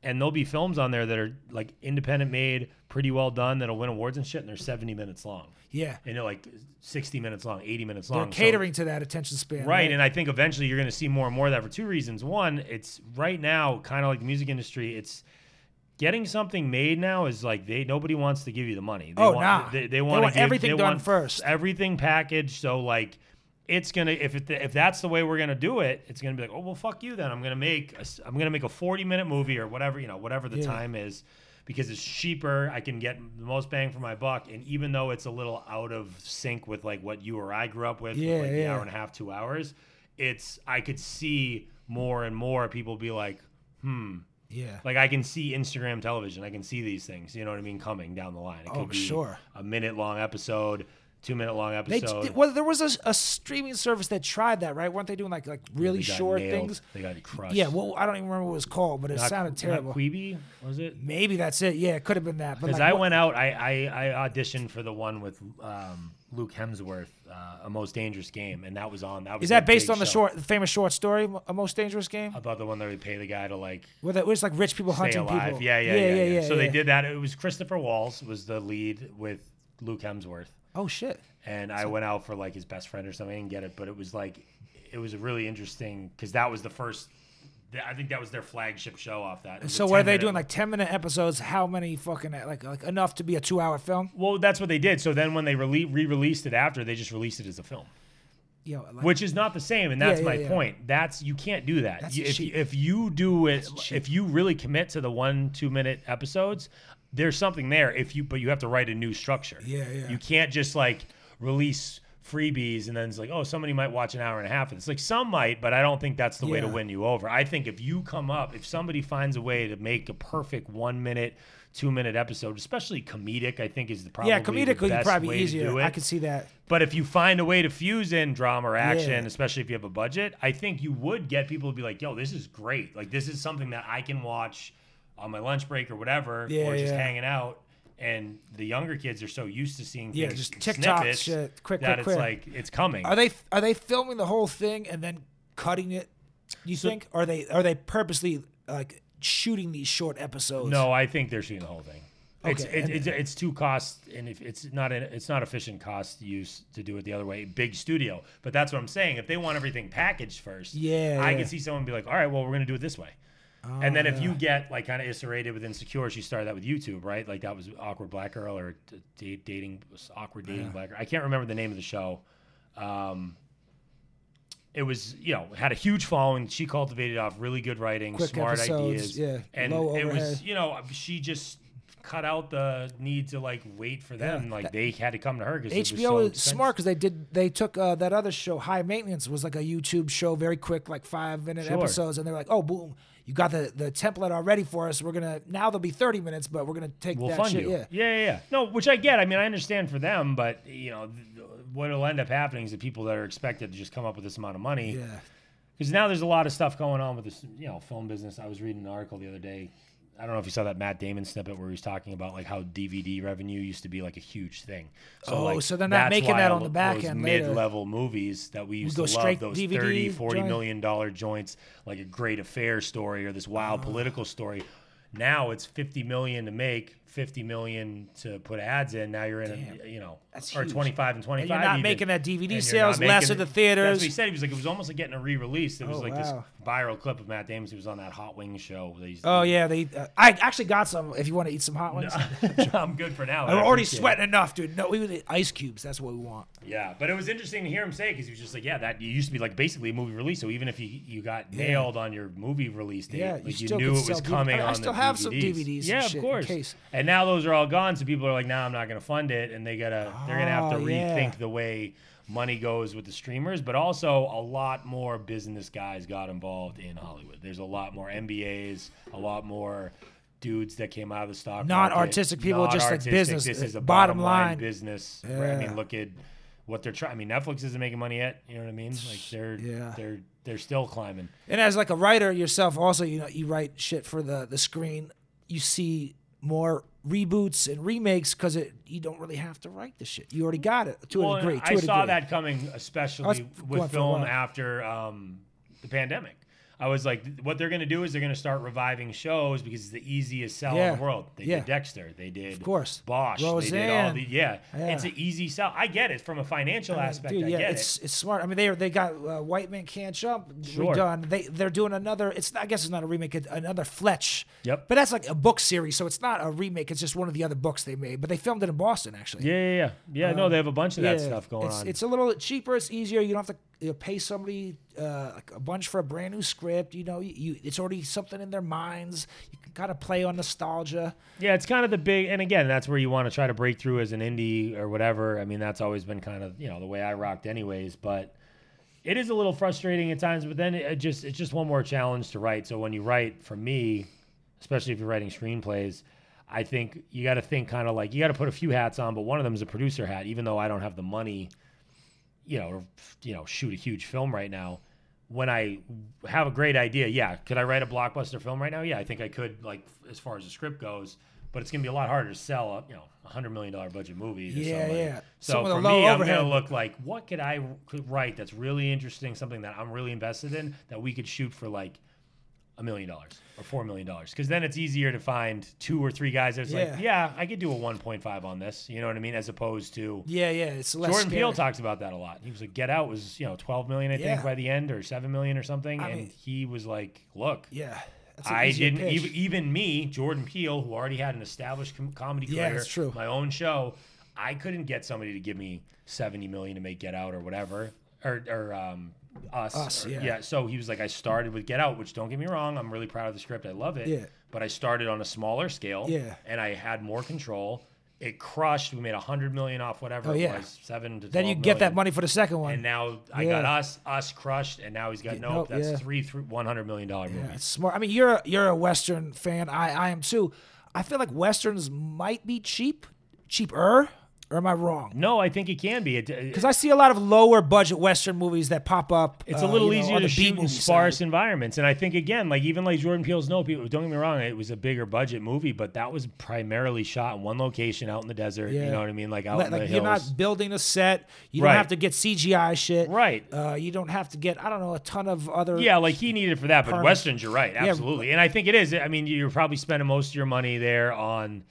and there'll be films on there that are like independent made, pretty well done, that'll win awards and shit, and they're seventy minutes long. yeah, And they're like sixty minutes long, eighty minutes long. they're long. So- catering to that attention span. Right, and I think eventually you're going to see more and more of that for two reasons. One, it's right now kind of like the music industry. It's getting something made now is like they nobody wants to give you the money. They Oh, want, nah. They, they They want, want give, everything they done want first. Everything packaged. So like, it's gonna if it if that's the way we're gonna do it, it's gonna be like, oh well, fuck you then. I'm gonna make a, I'm gonna make a 40 minute movie or whatever you know whatever the Yeah. time is. Because it's cheaper, I can get the most bang for my buck, and even though it's a little out of sync with like what you or I grew up with, with, Yeah, like the yeah. hour and a half, two hours, it's I could see more and more people be like, hmm, yeah. like I can see Instagram television. I can see these things. You know what I mean? Coming down the line. It could Oh, be sure. a minute long episode, two minute long They, episode. well, there was a, a streaming service that tried that, right? Weren't they doing like like really They got short nailed. things? They got crushed. Yeah, well, I don't even remember what it was called, but it Not- sounded terrible. Quibi was it? Maybe that's it. Yeah, it could have been that. Because like, I what- went out, I, I I auditioned for the one with um, Luke Hemsworth, uh, a most dangerous game, and that was on. That was Is that based on the show. short, the famous short story, A Most Dangerous Game? about the one that they pay the guy to like Where it was like rich people hunting alive. people. Yeah, yeah, yeah, yeah, So they did that. It was Christopher Waltz was the lead with Luke Hemsworth. Oh shit. and I went out for like his best friend or something. I didn't get it, but it was like it was really interesting because that was the first. I think that was their flagship show off that. So what are they 10-minute doing? Like ten minute episodes? How many fucking like like enough to be a two hour film? Well, that's what they did. So then when they rele- re-released it after, they just released it as a film, know, like, which is not the same. And that's Yeah, my yeah, yeah. point. That's you can't do that. If, if you do it, if you really commit to the one two minute episodes, there's something there if you but you have to write a new structure. Yeah, yeah. You can't just like release freebies and then it's like, oh, somebody might watch an hour and a half. It's like some might, but I don't think that's the way to win you over. I think if you come up, if somebody finds a way to make a perfect one minute, two minute episode, especially comedic, I think is the probably yeah, comedically best probably easier. do it. I could see that. But if you find a way to fuse in drama or action, Yeah. especially if you have a budget, I think you would get people to be like, yo, this is great. Like, this is something that I can watch on my lunch break or whatever, Yeah, or just yeah. hanging out. And the younger kids are so used to seeing Yeah, things, just TikTok snippets shit, quick, that quick, it's quick. like it's coming. Are they are they filming the whole thing and then cutting it? You think? Are they are they purposely like shooting these short episodes? no, I think they're shooting the whole thing. It's, Okay, it, and- it's it's too cost and if it's not an, it's not efficient cost use to do it the other way. Big studio, but that's what I'm saying. If they want everything packaged first, Yeah, I yeah. can see someone be like, all right, well, we're gonna do it this way. And then if Oh, you get like kind of isolated with insecure, she started that with YouTube, right? Like that was awkward black girl or d- dating awkward dating black girl. I can't remember the name of the show. Um, it was you know had a huge following. She cultivated off really good writing, Quick smart episodes, ideas, yeah, and it was you know she just cut out the need to like wait for them. Yeah. Like they had to come to her because HBO is smart because they did they took uh, that other show High Maintenance was like a YouTube show, very quick, like five minute Sure. episodes, and they're like, oh boom, you got the the template already for us. We're gonna now they'll be thirty minutes, but we're gonna take We'll that fund shit. you. Yeah, yeah, yeah, yeah. No, which I get. I mean, I understand for them, but you know, th- what'll end up happening is the people that are expected to just come up with this amount of money. yeah. Because now there's a lot of stuff going on with this, you know, film business. I was reading an article the other day. I don't know if you saw that Matt Damon snippet where he was talking about like how DVD revenue used to be like a huge thing. Oh, like, so they're not making that on the back end later. mid-level movies that we used to love, those DVD 30, 40 joint. million dollar joints, like a great affair story or this wild Oh. political story. Now it's 50 million to make, 50 million to put ads in. Now you're in, a, you know, That's or huge. 25 and 25. not even. making that DVD And sales, less at the That's theaters. what he said. He was like, it was almost like getting a re-release. It was Oh, like wow. this viral clip of Matt Damon. He was on that Hot Wings show. Oh yeah, they. Uh, I actually got some. If you want to eat some hot wings, *laughs* I'm good for now. I'm already appreciate it. sweating enough, dude. No, we would eat ice cubes. That's what we want. Yeah, but it was interesting to hear him say because he was just like, yeah, that you used to be like basically a movie release. So even if you you got nailed on your movie release date, Yeah, like you you, knew it was coming I- I on still have some DVDs. DVDs Yeah, of course. And now those are all gone, so people are like, nah, I'm not gonna fund it, and they gotta they're gonna have to Oh, yeah. rethink the way money goes with the streamers. But also, a lot more business guys got involved in Hollywood. There's a lot more MBAs, a lot more. Dudes that came out of the stock Not market, artistic people, not just like business, This is a uh, bottom bottom, line line. business. right? I mean, look at what they're trying. I mean, Netflix isn't making money yet. You know what I mean? Like they're Yeah. they're they're still climbing. And as like a writer yourself, also you know you write shit for the the screen. You see more reboots and remakes because it you don't really have to write the shit. You already got it to Well, a degree. To I a saw degree. that coming, especially with film after um, the pandemic. I was like, what they're going to do is they're going to start reviving shows because it's the easiest sell Yeah. in the world. They Yeah. did Dexter, they did, of course. Bosch, they did all the yeah. Yeah. It's an easy sell. I get it from a financial aspect. Dude, I yeah, get it's it. it's smart. I mean, they they got uh, White Man Can't Jump Sure. redone. They they're doing another. It's I guess it's not a remake. It's another Fletch. Yep. But that's like a book series, so it's not a remake. It's just one of the other books they made. But they filmed it in Boston actually. Yeah, yeah, yeah. Yeah, no, they have a bunch of that stuff going it's, on. It's a little cheaper. It's easier. You don't have to you know, pay somebody uh, like a bunch for a brand new script. You know, you, you it's already something in their minds. You can kind of play on nostalgia. Yeah, it's kind of the big, and again, that's where you want to try to break through as an indie or whatever. I mean, that's always been kind of you know the way I rocked, anyways. But it is a little frustrating at times. But then it just it's just one more challenge to write. So when you write, for me, especially if you're writing screenplays, I think you got to think kind of like you got to put a few hats on, but one of them is a producer hat. Even though I don't have the money, you know, you know, shoot a huge film right now. When I have a great idea, yeah, could I write a blockbuster film right now? Yeah, I think I could. Like as far as the script goes, but it's gonna be a lot harder to sell a you know a hundred million dollar budget movie. To Yeah, yeah. So for me, I'm gonna look like what could I could write that's really interesting, something that I'm really invested in that we could shoot for like a million dollars or four million dollars because then it's easier to find two or three guys that's like Yeah. yeah i could do a 1.5 on this you know what i mean as opposed to Yeah, yeah. It's less. jordan scary. peele talks about that a lot he was like get out was you know 12 million i Yeah. think by the end or 7 million or something I and mean- he was like look Yeah. I didn't even, even me, Jordan Peele, who already had an established com- comedy Yeah, career, my own show. I couldn't get somebody to give me seventy million to make Get Out or whatever. or or um, us. Us, or- yeah. So he was like, I started with Get Out, which don't get me wrong, I'm really proud of the script. I love it. Yeah. But I started on a smaller scale. Yeah. And I had more control. It crushed. We made a hundred million off whatever Oh, it yeah. was, seven to. Then you 12 get that money for the second one. And now I Yeah. got us, us crushed, and now he's got Yeah, nope. Nope, that's yeah. three, three, one hundred million dollar Yeah, movies. it's smart. I mean, you're a, you're a Western fan. I, I am too. I feel like Westerns might be cheap, cheaper, or am I wrong? No, I think it can be. Because I see a lot of lower budget Western movies that pop up. It's uh, a little know, easier on to the shoot in sparse side. environments, and I think again, like even like Jordan Peele's No People. Don't get me wrong, it was a bigger budget movie, but that was primarily shot in one location out in the desert. You know what I mean? Like out Like, in the like, hills. you're not building a set. You don't have to get CGI shit. Right. Uh, you don't have to get I don't know a ton of other. yeah, like he needed for that, but westerns, you're right, absolutely, and I think it is. I mean, you're probably spending most of your money there on,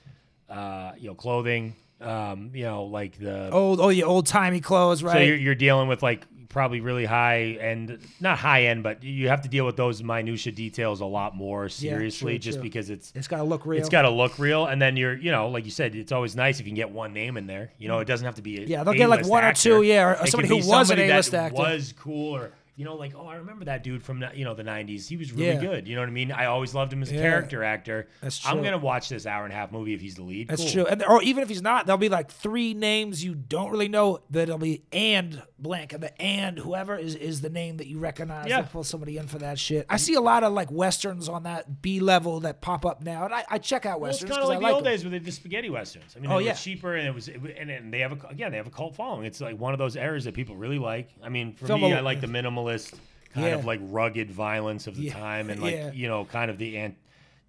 uh, you know, clothing. Um, you know, like the Old oh yeah old timey clothes right. So you're, you're dealing with like probably really high end, not high end, but you have to deal with those minutia details a lot more seriously, true, just true. because it's it's got to look real. it's got to look real. And then you're, you know, like you said, it's always nice if you can get one name in there. You know, it doesn't have to be. A Yeah, they'll get, like, A-list one or two, yeah, or It somebody who was an somebody that A-list actor. Was cool or. You know, like oh, I remember that dude from you know the '90s. He was really Yeah. good. You know what I mean? I always loved him as a Yeah. character actor. That's true. I'm gonna watch this hour and a half movie if he's the lead. That's Cool. true. And or even if he's not, there'll be like three names you don't really know that'll be and blank. And the and whoever is is the name that you recognize. Yeah. They'll pull somebody in for that shit. I see a lot of like westerns on that B level that pop up now, and I, I check out Well, it's westerns kind of like I the old them. days where they did spaghetti westerns. I mean, Oh, it yeah. was cheaper, and it was, and, and they have a again they have a cult following. It's like one of those eras that people really like. I mean, for Film me, a- I like the minimalist kind Yeah. of like rugged violence of the Yeah, time, and *laughs* like yeah. you know, kind of the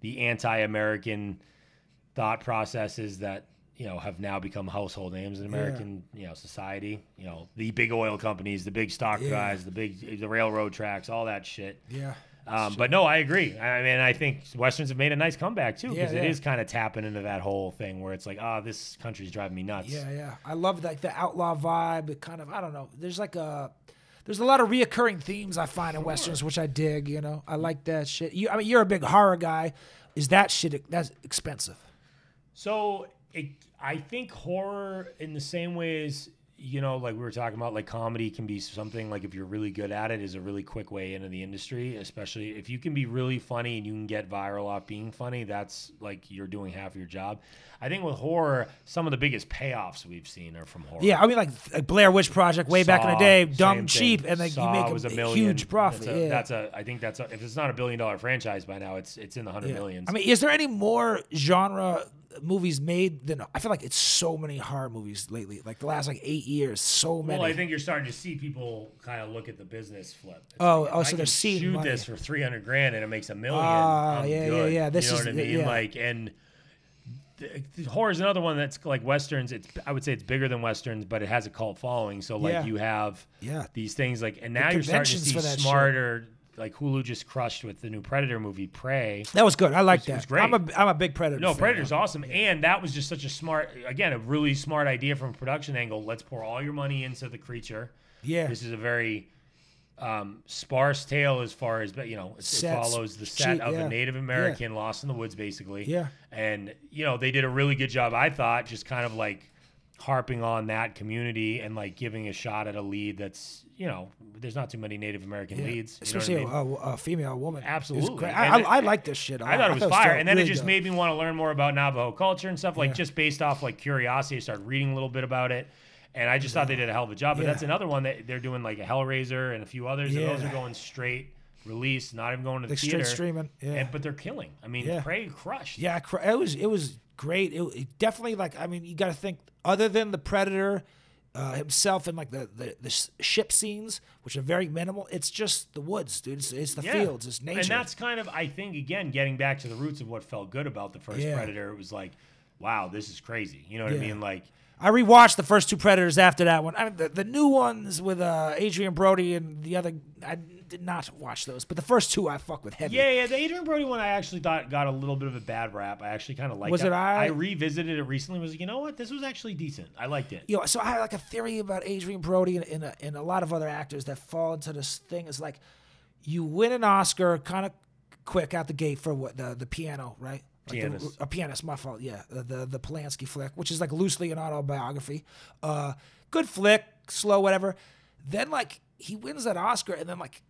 the anti-American thought processes that you know have now become household names in American you know society. You know, the big oil companies, the big stock guys, the big the railroad tracks, all that shit. Yeah. Um, but no, I agree. I mean, I think westerns have made a nice comeback too because Yeah, yeah. is kind of tapping into that whole thing where it's like, ah, this country's driving me nuts. Yeah, yeah. I love like the outlaw vibe. It kind of I don't know. There's like a there's a lot of reoccurring themes I find in westerns, which I dig. You know, I like that shit. You, I mean, you're a big horror guy. Is that shit that's expensive? So it, I think horror, in the same way as you know, like we were talking about, like comedy can be something like if you're really good at it, is a really quick way into the industry. Especially if you can be really funny and you can get viral off being funny, that's like you're doing half your job. I think with horror, some of the biggest payoffs we've seen are from horror. Yeah, I mean like, like Blair Witch Project way back in the day, dumb cheap, and like Saw you make a, a million. huge profit. That's a, yeah. that's a. I think that's a. If it's not a billion dollar franchise by now, it's it's in the hundred Yeah. millions. I mean, is there any more genre movies made than I feel like it's so many horror movies lately. Like the last like eight years, so many. Well, I think you're starting to see people kind of look at the business flip. It's Oh, like, oh, so they're seeing shoot money. this for three hundred grand and it makes a million. Ah, I'm yeah, yeah, good. yeah. This you know is what I mean? yeah. Like, and horror is another one that's like westerns. It's I would say it's bigger than westerns, but it has a cult following. So like Yeah. you have Yeah. these things like, and now you're starting to see smarter. shit. Like Hulu just crushed with the new Predator movie, Prey. that was good. I like that. It that. was great. I'm a I'm a big Predator. No, fan. Predator's awesome, and that was just such a smart, again, a really smart idea from a production angle. Let's pour all your money into the creature. Yeah. This is a very um, sparse tale as far as, but you know, it, it follows the set cheap, of yeah. a Native American lost in the woods, basically. Yeah. And you know, they did a really good job, I thought, just kind of like harping on that community and like giving a shot at a lead that's, you know, there's not too many Native American Yeah. leads, you know I especially mean? a, a, a female woman. Absolutely. I, I, I like this shit. a I lot. thought it *laughs* was fire, dope, and then it just dope. made me want to learn more about Navajo culture and stuff. Like Yeah. just based off like curiosity, I started reading a little bit about it, and I just thought they did a hell of a job. But Yeah. that's another one that they're doing like a Hellraiser and a few others. And those are going straight release, not even going to the like straight theater. streaming. Yeah. And, but they're killing. I mean, Yeah. Prey crushed. Yeah, it was it was great. It, it definitely like I mean, you got to think other than the predator uh, himself and like the, the the ship scenes, which are very minimal. It's just the woods, dude. It's, it's the Yeah. fields. It's nature. And that's kind of, I think, again, getting back to the roots of what felt good about the first Yeah. Predator. It was like, wow, this is crazy. You know what I mean? Like, I rewatched the first two Predators after that one. I mean, the, the new ones with uh, Adrien Brody and the other. I did not watch those, but the first two I fuck with heavy. Yeah, yeah. The Adrien Brody one I actually thought got a little bit of a bad rap. I actually kind of liked Was that. it I aight? revisited it recently. Was like, you know what? This was actually decent. I liked it. you know, so I have like a theory about Adrien Brody and, and, a, and a lot of other actors that fall into this thing. Is like you win an Oscar kind of quick out the gate for what the the piano, right? Like the- Pianist. a pianist, my fault. Yeah, the, the the Polanski flick, which is like loosely an autobiography. Uh, good flick, slow, whatever. Then like he wins that Oscar, and then like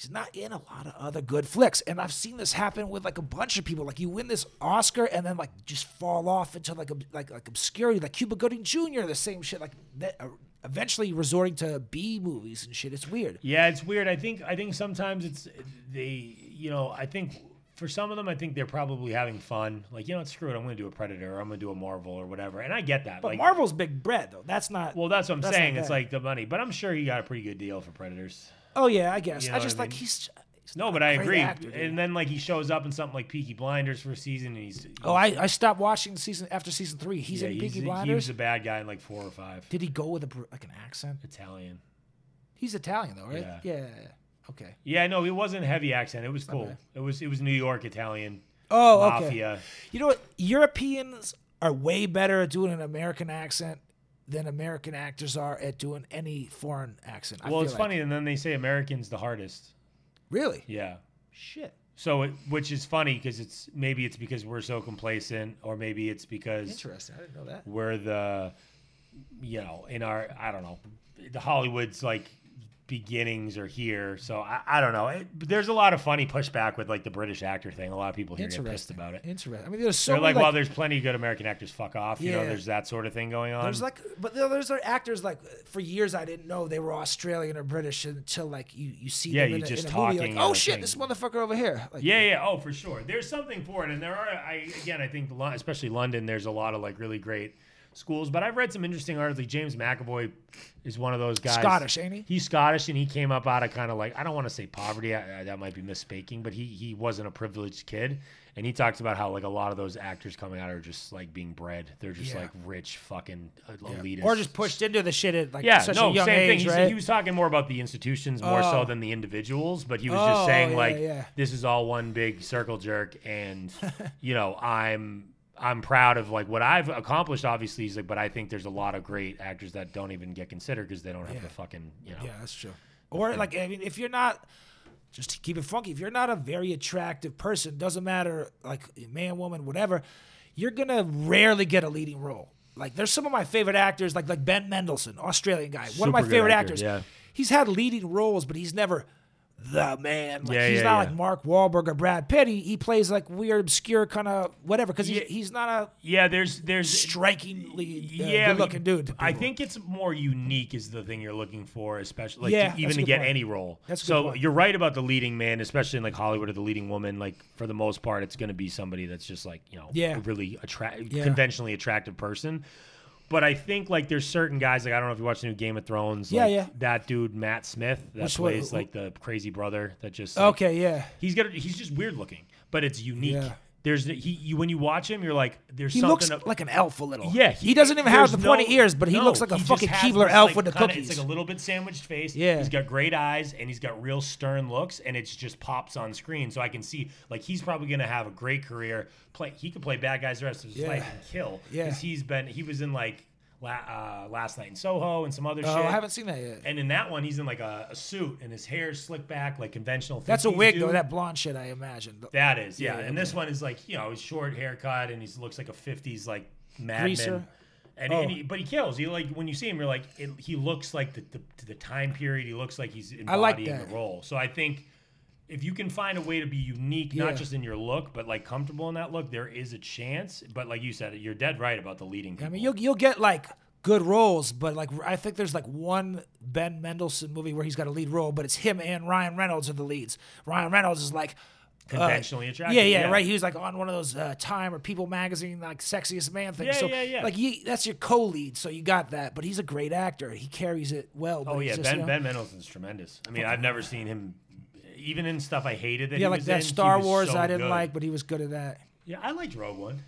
he's not in a lot of other good flicks. And I've seen this happen with like a bunch of people. Like you win this Oscar, and then like just fall off into like ob- like like obscurity, like Cuba Gooding Jr. The same shit, like that, uh, eventually resorting to B movies and shit. It's weird. Yeah, it's weird. I think I think sometimes it's they. You know, I think for some of them, I think they're probably having fun. Like, you know, what, screw it. I'm going to do a Predator or I'm going to do a Marvel or whatever. And I get that. But like, Marvel's big bread though. That's not. Well, that's what I'm That's saying. It's like the money, but I'm sure he got a pretty good deal for Predators. Oh yeah, I guess. You know I just I like he's. he's No, but I agree. actor, and then like he shows up in something like Peaky Blinders for a season, and he's Oh, I, I stopped watching the season after season three. He's yeah, in Peaky He Blinders. was a bad guy in like four or five. Did he go with a like an accent? Italian. He's Italian though, right? Yeah. Yeah. Okay. Yeah, no, it wasn't a heavy accent. It was cool. It was it was New York Italian Oh, okay. mafia. You know what? Europeans are way better at doing an American accent than American actors are at doing any foreign accent. I Well, it's like. funny, and then they say Americans the hardest. Really? Yeah. Shit. So, it, which is funny because it's maybe it's because we're so complacent, or maybe it's because Interesting. I didn't know that. we're the, you know, in our I don't know, the Hollywood's like beginnings are here. So I, I don't know. It, there's a lot of funny pushback with like the British actor thing. A lot of people here get pissed about it. Interesting. I mean, there's so They're many, like, well, there's plenty of good American actors. Fuck off. You know, there's that sort of thing going on. There's like, but there's like actors like for years I didn't know they were Australian or British until like you you see Yeah, them you in, a, just in a movie talking like, oh shit, thing. this motherfucker over here. Like, Yeah, yeah, oh, for sure. There's something for it, and there are. I again, I think, especially London, there's a lot of like really great schools. But I've read some interesting articles. Like James McAvoy is one of those guys. Scottish, ain't he? He's Scottish, and he came up out of kind of like I don't want to say poverty. I, I- that might be misspeaking, but he he wasn't a privileged kid, and he talks about how like a lot of those actors coming out are just like being bred. They're just Yeah. like rich fucking uh, elitists, or just pushed into the shit at like yeah, such no, a young same thing. age, He's, right? He was talking more about the institutions more so Oh. than the individuals, but he was Oh, just saying yeah, like yeah. this is all one big circle jerk, and *laughs* you know I'm I'm proud of like what I've accomplished. Obviously, he's like, but I think there's a lot of great actors that don't even get considered because they don't have Yeah. the fucking you know. Yeah, that's true. Or like I mean, if you're not just to keep it funky, if you're not a very attractive person, doesn't matter like man, woman, whatever, you're gonna rarely get a leading role. Like there's some of my favorite actors, like like Ben Mendelsohn, Australian guy, one of my favorite actor, actors. yeah. He's had leading roles, but he's never the man. Like Yeah, he's yeah, not yeah. like Mark Wahlberg or Brad Pitt. He, he plays like weird, obscure kind of whatever because he's, he's not a Yeah, there's there's strikingly uh, yeah, good looking dude. I think it's more unique is the thing you're looking for, especially like, Yeah, to- even to get point. any role. That's so point. you're right about the leading man, especially in like Hollywood or the leading woman. Like for the most part, it's going to be somebody that's just like you know Yeah. a really attract conventionally attractive person. But I think like there's certain guys like I don't know if you watch the new Game of Thrones. Yeah, like, yeah. That dude Matt Smith that Which plays like the crazy brother that just like, okay, yeah. He's got he's just weird looking, but it's unique. Yeah. There's he you, when you watch him, you're like there's He something. looks ab- like an elf a little. yeah, he, doesn't even have the there's pointy ears, but he no, looks like a fucking Keebler elf like, with the cookies. It's like a little bit sandwiched face. Yeah. he's got great eyes and he's got real stern looks, and it's just pops on screen. So I can see like he's probably gonna have a great career. Play he could play bad guys the rest of his Yeah. life and kill. Yeah. because he's been he was in like la, uh, last night in Soho and some other oh, shit. I haven't seen that yet. and in that one, he's in like a, a suit and his hair's slicked back like conventional. That's a 50s wig though. That blonde shit, I imagine. That is, yeah. Yeah, and this one is like, you know, he's short haircut and he looks like a '50s like madman. And, Oh. and he, but he kills. He like when you see him, you're like, it, he looks like the, the the time period. He looks like he's like embodying that. the role. So I think if you can find a way to be unique, Yeah. not just in your look, but like comfortable in that look, there is a chance. But like you said, you're dead right about the leading. People. I mean, you'll you'll get like good roles, but like I think there's like one Ben Mendelsohn movie where he's got a lead role, but it's him and Ryan Reynolds are the leads. Ryan Reynolds is like. uh, Conventionally attractive, Yeah, yeah, yeah. right. He was like on one of those uh, Time or People magazine like sexiest man things. Yeah, so yeah, yeah. like he, that's your co-lead, so you got that. But he's a great actor. He carries it well. Oh yeah, just, Ben you know- Ben Mendelsohn's tremendous. I mean, I've never seen him. Even in stuff I hated that yeah, he like was that in, he Star was Wars so I didn't good. like, but he was good at that. Yeah, I liked Rogue One.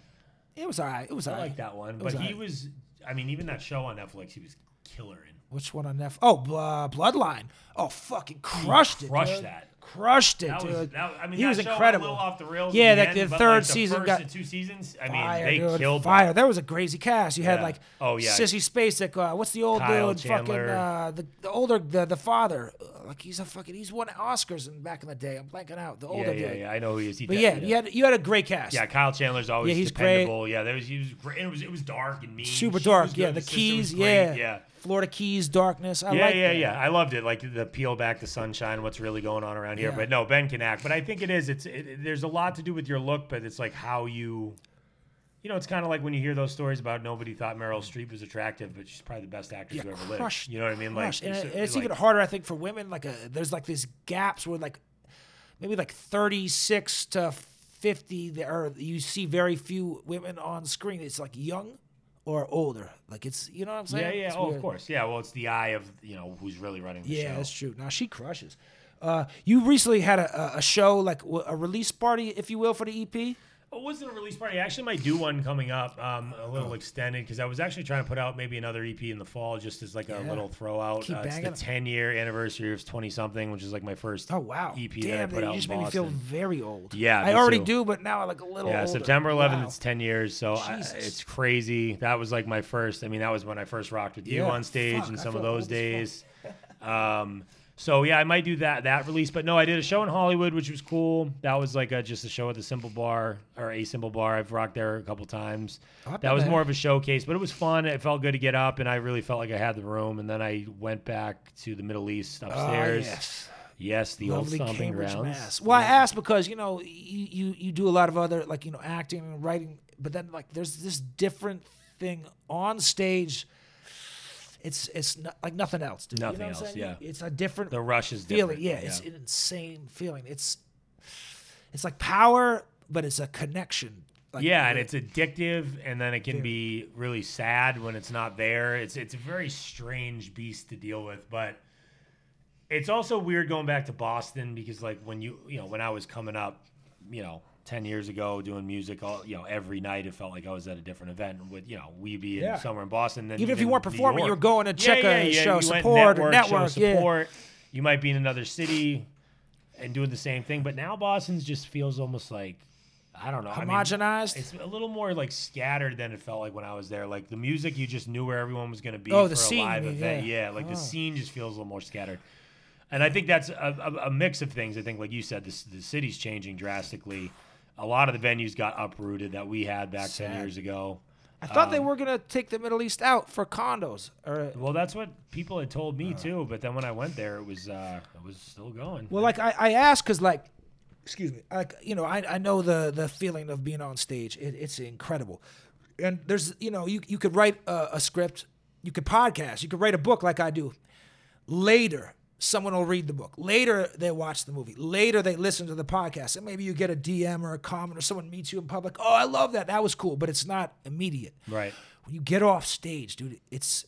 It was alright. It was I alright. like that one, was but he alright. was. I mean, even that show on Netflix, he was killer in. Which one on Netflix? Oh, Bl- uh, Bloodline. Oh, fucking crushed it. crushed dude. that. Crushed it, That was. dude. That, I mean, he that was incredible. Off the rails. Yeah, the, the end, but, third like, the season first got- two seasons. I mean, Fire, they dude, killed fire. that. There was a crazy cast. You had like Oh, yeah. Sissy Spacek. Uh, what's the old Kyle dude? Chandler. Fucking uh, the the older the the father. Uh, like he's a fucking he's won Oscars in back in the day. I'm blanking out. The Yeah, older yeah, dude. yeah. I know who he is. He But did- yeah, you had you had a great cast. Yeah, Kyle Chandler's always Yeah, he's great. dependable. Yeah, there was he was great. It was it was dark and mean. Super She dark, yeah, the keys, yeah. yeah. Florida Keys darkness. I yeah, like yeah, that. yeah. I loved it. Like the peel back the sunshine. What's really going on around here? Yeah. But no, Ben can act. But I think it is. It's it, there's a lot to do with your look, but it's like how you. You know, it's kind of like when you hear those stories about nobody thought Meryl Streep was attractive, but she's probably the best actress Yeah, who ever crushed, lived. You know what I mean? Like, and, it's, it- it's like- even harder, I think, for women. Like, a, there's like these gaps where like maybe like 36 to 50, there are you see very few women on screen. It's like young or older. Like it's you know what I'm saying? Yeah, yeah. It's Oh, weird. of course. Yeah. Well, it's the eye of you know who's really running the Yeah, show. Yeah, that's true. Now she crushes. Uh, you recently had a, a- show, like a release party, if you will, for the EP. It wasn't a release party. I actually might do one coming up, um, a Oh. little extended, because I was actually trying to put out maybe another EP in the fall, just as like a Yeah. little throw out. Keep Uh, it's the banging. 10 year anniversary of 20 something, which is like my first Oh wow! EP that I put you out just in made me feel Boston. very old. Yeah, I me already too. do, but now I like a little. Yeah, older. September 11th, Wow. it's 10 years. So I, Jesus. it's crazy. That was like my first. I mean, that was when I first rocked with you Yeah, on stage fuck, and I some of feel those as days. Um, so yeah, I might do that that release. But no, I did a show in Hollywood, which was cool. That was like a, just a show at the Simple Bar or a Simple Bar. I've rocked there a couple times. I've That was more of a showcase, but it was fun. It felt good to get up, and I really felt like I had the room. And then I went back to the Middle East Ah, upstairs. yes. Yes, the Lovely old stomping Cambridge, grounds. Mass. Well, I asked because you know you, you you do a lot of other like you know acting and writing, but then like there's this different thing on stage. It's it's not, like nothing else, dude. Nothing you know else, yeah. It's a different The rush is feeling. different. Yeah, it's an insane feeling. It's it's like power, but it's a connection. Like, yeah, and it's addictive, and then it can be really sad when it's not there. It's it's a very strange beast to deal with, but it's also weird going back to Boston because like when you you know when I was coming up, you know. 10 years ago doing music all you know every night it felt like I was at a different event with you know we be in somewhere in Boston then Even if you weren't performing, you were going to check a show, support or network, show network, yeah. support. you might be in another city and doing the same thing but now Boston's just feels almost like I don't know I mean, Homogenized? it's a little more like scattered than it felt like when I was there. Like the music, you just knew where everyone was going to be Oh, for the a scene, live event. yeah. Yeah, like Oh. the scene just feels a little more scattered. And I think that's a, a, a mix of things. I think, like you said, this, the city's changing drastically. A lot of the venues got uprooted that we had back ten years ago. I thought Um, they were gonna take the Middle East out for condos. Or Well, that's what people had told me too. But then when I went there, it was uh, it was still going. well, like I, I asked because like, excuse me, like you know I, I know the the feeling of being on stage. It, it's incredible, and there's you know you you could write a, a script, you could podcast, you could write a book like I do. Later, someone will read the book. Later, they watch the movie. Later, they listen to the podcast, and maybe you get a DM or a comment, or someone meets you in public. Oh, I love that. That was cool, but it's not immediate. right. when you get off stage, dude, it's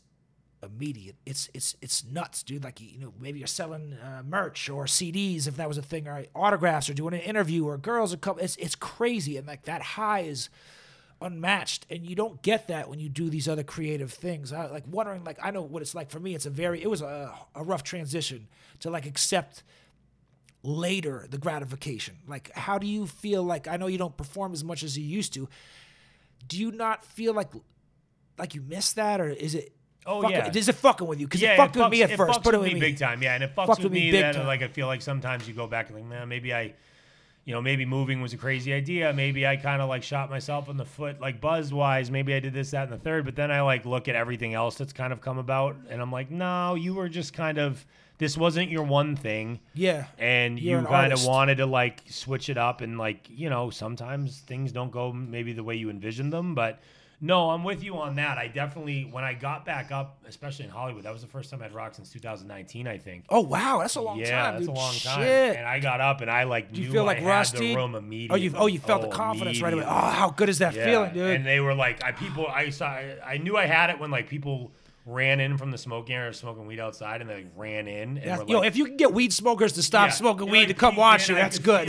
immediate. It's it's it's nuts, dude. Like you know, maybe you're selling uh, merch or CDs if that was a thing, or autographs, or doing an interview, or girls are coming. It's it's crazy, and like that high is unmatched, and you don't get that when you do these other creative things. I like wondering, like I know what it's like for me. It's a very it was a, a rough transition to like accept later the gratification. Like, how do you feel? Like I know you don't perform as much as you used to. Do you not feel like like you miss that, or is it? Oh, fucking, yeah. Is it fucking with you? Because yeah, it fucked it with me at it first. fucks Put it with with me big time. Yeah, and it fucks, Fucked with with me me big that time. like I feel like sometimes you go back and like, man, maybe I, you know, maybe moving was a crazy idea. Maybe I kind of like shot myself in the foot, like buzz wise. Maybe I did this, that, and the third. But then I like look at everything else that's kind of come about, and I'm like, no, you were just kind of. This wasn't your one thing. Yeah. and You're you an kind of wanted to like switch it up and like you know sometimes things don't go maybe the way you envisioned them but no i'm with you on that i definitely when i got back up especially in hollywood that was the first time i'd rocked since 2019 i think Oh wow, that's a long yeah time, that's dude. a long time Shit. and i got up and i like Do you knew feel I like had rusty? the room Oh, immediately you oh you felt the Oh, confidence right away. Oh, how good is that Yeah, feeling, dude? And they were like, I people, I saw, I knew I had it when like people ran in from the smoking area, smoking weed outside, and they like ran in. And were yo, like, if you can get weed smokers to stop yeah, smoking they, weed like, to come watch you, I that's good.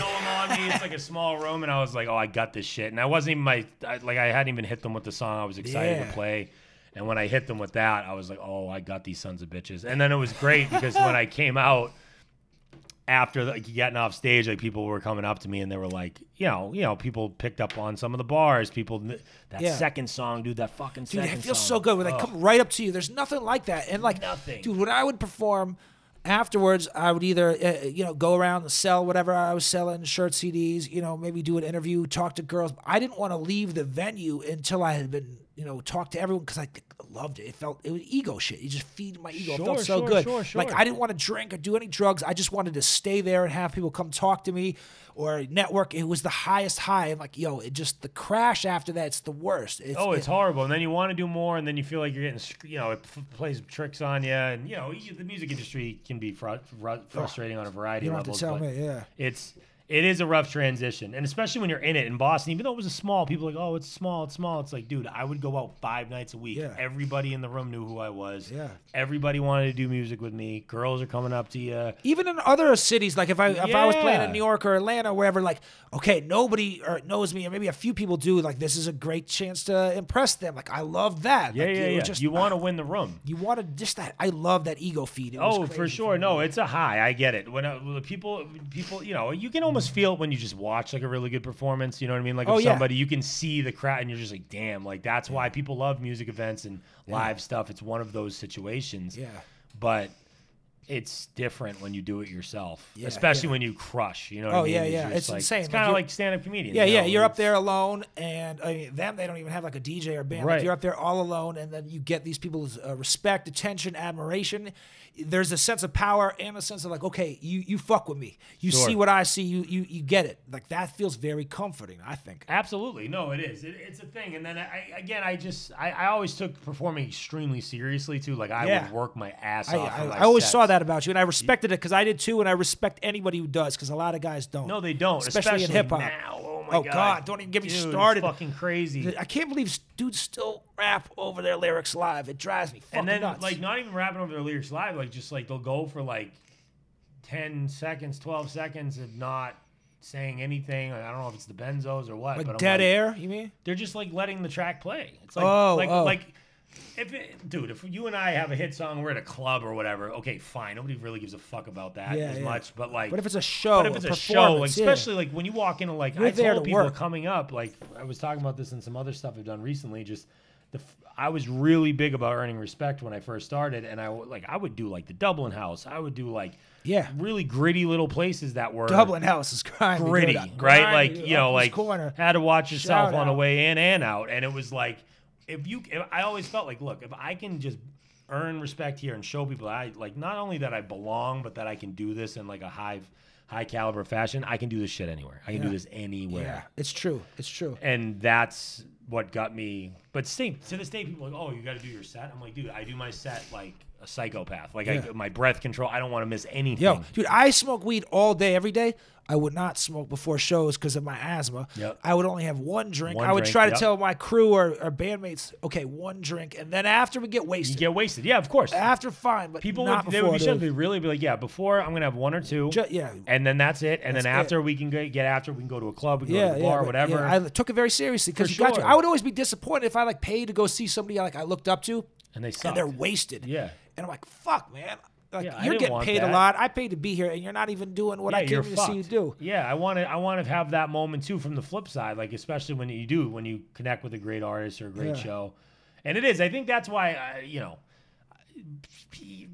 On me. It's like a small room, and I was like, "Oh, I got this shit." And I wasn't even my I, like I hadn't even hit them with the song I was excited Yeah. to play. And when I hit them with that, I was like, "Oh, I got these sons of bitches." And then it was great because when I came out after like getting off stage, like people were coming up to me and they were like, you know, you know, people picked up on some of the bars. People that Yeah. second song, dude, that fucking Dude, second it feels song. so good when they Oh. come right up to you. There's nothing like that. And like, Nothing. dude, when I would perform afterwards, I would either uh, you know go around and sell whatever I was selling, shirt CDs, you know, maybe do an interview, talk to girls. I didn't want to leave the venue until I had been you know, talk to everyone because I loved it. It felt it was ego shit. You just feed my ego. it felt so sure, good. sure, Like. I didn't want to drink or do any drugs. I just wanted to stay there and have people come talk to me or network. It was the highest high. I'm like, yo, it just the crash after that. It's the worst. It's, Oh, it's it- horrible. And then you want to do more, and then you feel like you're getting, you know, it f- plays tricks on you. And, you know, the music industry can be fru- fru- frustrating on a variety You of don't have to levels. tell me. Yeah. It's, it is a rough transition. And especially when you're in it in Boston, even though it was a small, people are like, oh, it's small, it's small. It's like, dude, I would go out five nights a week. Yeah. Everybody in the room knew who I was. Yeah. Everybody wanted to do music with me. Girls are coming up to you. even in other cities, like if I if I was playing in New York or Atlanta or wherever, like okay, nobody or knows me, or maybe a few people do. Like this is a great chance to impress them. Like I love that. Yeah, Like, yeah, yeah. Just, you want to win the room. you want to just that. I love that ego feed. It was Oh, for sure. me. No, it's a high. I get it. When, uh, when the people, people, you know, you can almost feel it when you just watch like a really good performance. You know what I mean? Like Oh, if yeah. somebody, you can see the crowd, and you're just like, damn. Like that's why people love music events and live stuff. It's one of those situations. Yeah. But it's different when you do it yourself, Yeah, especially yeah. when you crush. You know? What Oh, I mean? yeah, It's yeah. It's like- insane. It's kind of you're- like stand-up comedian. Yeah, you yeah. You're up there alone, and I mean, them they don't even have like a DJ or band. Right. Like, you're up there all alone, and then you get these people's uh, respect, attention, admiration. There's a sense of power and a sense of like, okay, you you fuck with me. You Sure. see what I see. You you you get it. Like that feels very comforting. I think. Absolutely, no, it is. It, it's a thing, and then I again, I just I, I always took performing extremely seriously too. Like I Yeah. would work my ass I, off. I, I always sets. saw that about you, and I respected it because I did too, and I respect anybody who does because a lot of guys don't. No, they don't, especially, in hip hop. Oh my Oh, god! God, don't even get me Dude, it's started. Fucking crazy. I can't believe dudes still rap over their lyrics live. It drives me fucking and then nuts. like not even rapping over their lyrics live, like just like they'll go for like ten seconds, twelve seconds of not saying anything. I don't know if it's the benzos or what. like but dead like, air, you mean? They're just like letting the track play. It's like Oh, like oh. like if it, dude, if you and I have a hit song, we're at a club or whatever. Okay, fine. Nobody really gives a fuck about that Yeah, as yeah. much. But like, But if it's a show, but if it's a, show, like, performance, yeah. especially like when you walk in, like You're I told to people work. coming up, like I was talking about this and some other stuff I've done recently. Just the, I was really big about earning respect when I first started, and I like I would do like the Dublin House. I would do like Yeah. really gritty little places that were Dublin House is grimy. gritty, right? grimy, Like you know, like corner. had to watch yourself Shout on the way in and out, and it was like if you. If, I always felt like, look, if I can just earn respect here and show people I like not only that I belong, but that I can do this in like a high, high caliber fashion. I can do this shit anywhere. I can do this anywhere. Yeah, it's true. It's true. And that's what got me. But still, to this day, people are like, oh, you got to do your set. I'm like, dude, I do my set like a psychopath. Like Yeah. I, my breath control. I don't want to miss anything. Yo, dude, I smoke weed all day, every day. I would not smoke before shows because of my asthma. Yep. I would only have one drink. One I would drink, try to yep. tell my crew or, or bandmates, okay, one drink, and then after we get you wasted. get wasted. Yeah, of course. after fine, but People not would they would be should be really be like, yeah, before I'm gonna have one or two, yeah. and then that's it, and That's then it. after we can get after we can go to a club, we can yeah, go to the yeah, bar, but- whatever. yeah, I took it very seriously because you got to. I would always be disappointed if I like paid to go see somebody like I looked up to, and they and they're wasted. Yeah. And I'm like, fuck, man. Like Yeah, you're getting paid a lot. I paid to be here, and you're not even doing what yeah, I came to see you do. Yeah, I want to. I want to have that moment too from the flip side, like especially when you do when you connect with a great artist or a great Yeah. show, and it is. I think that's why I, you know.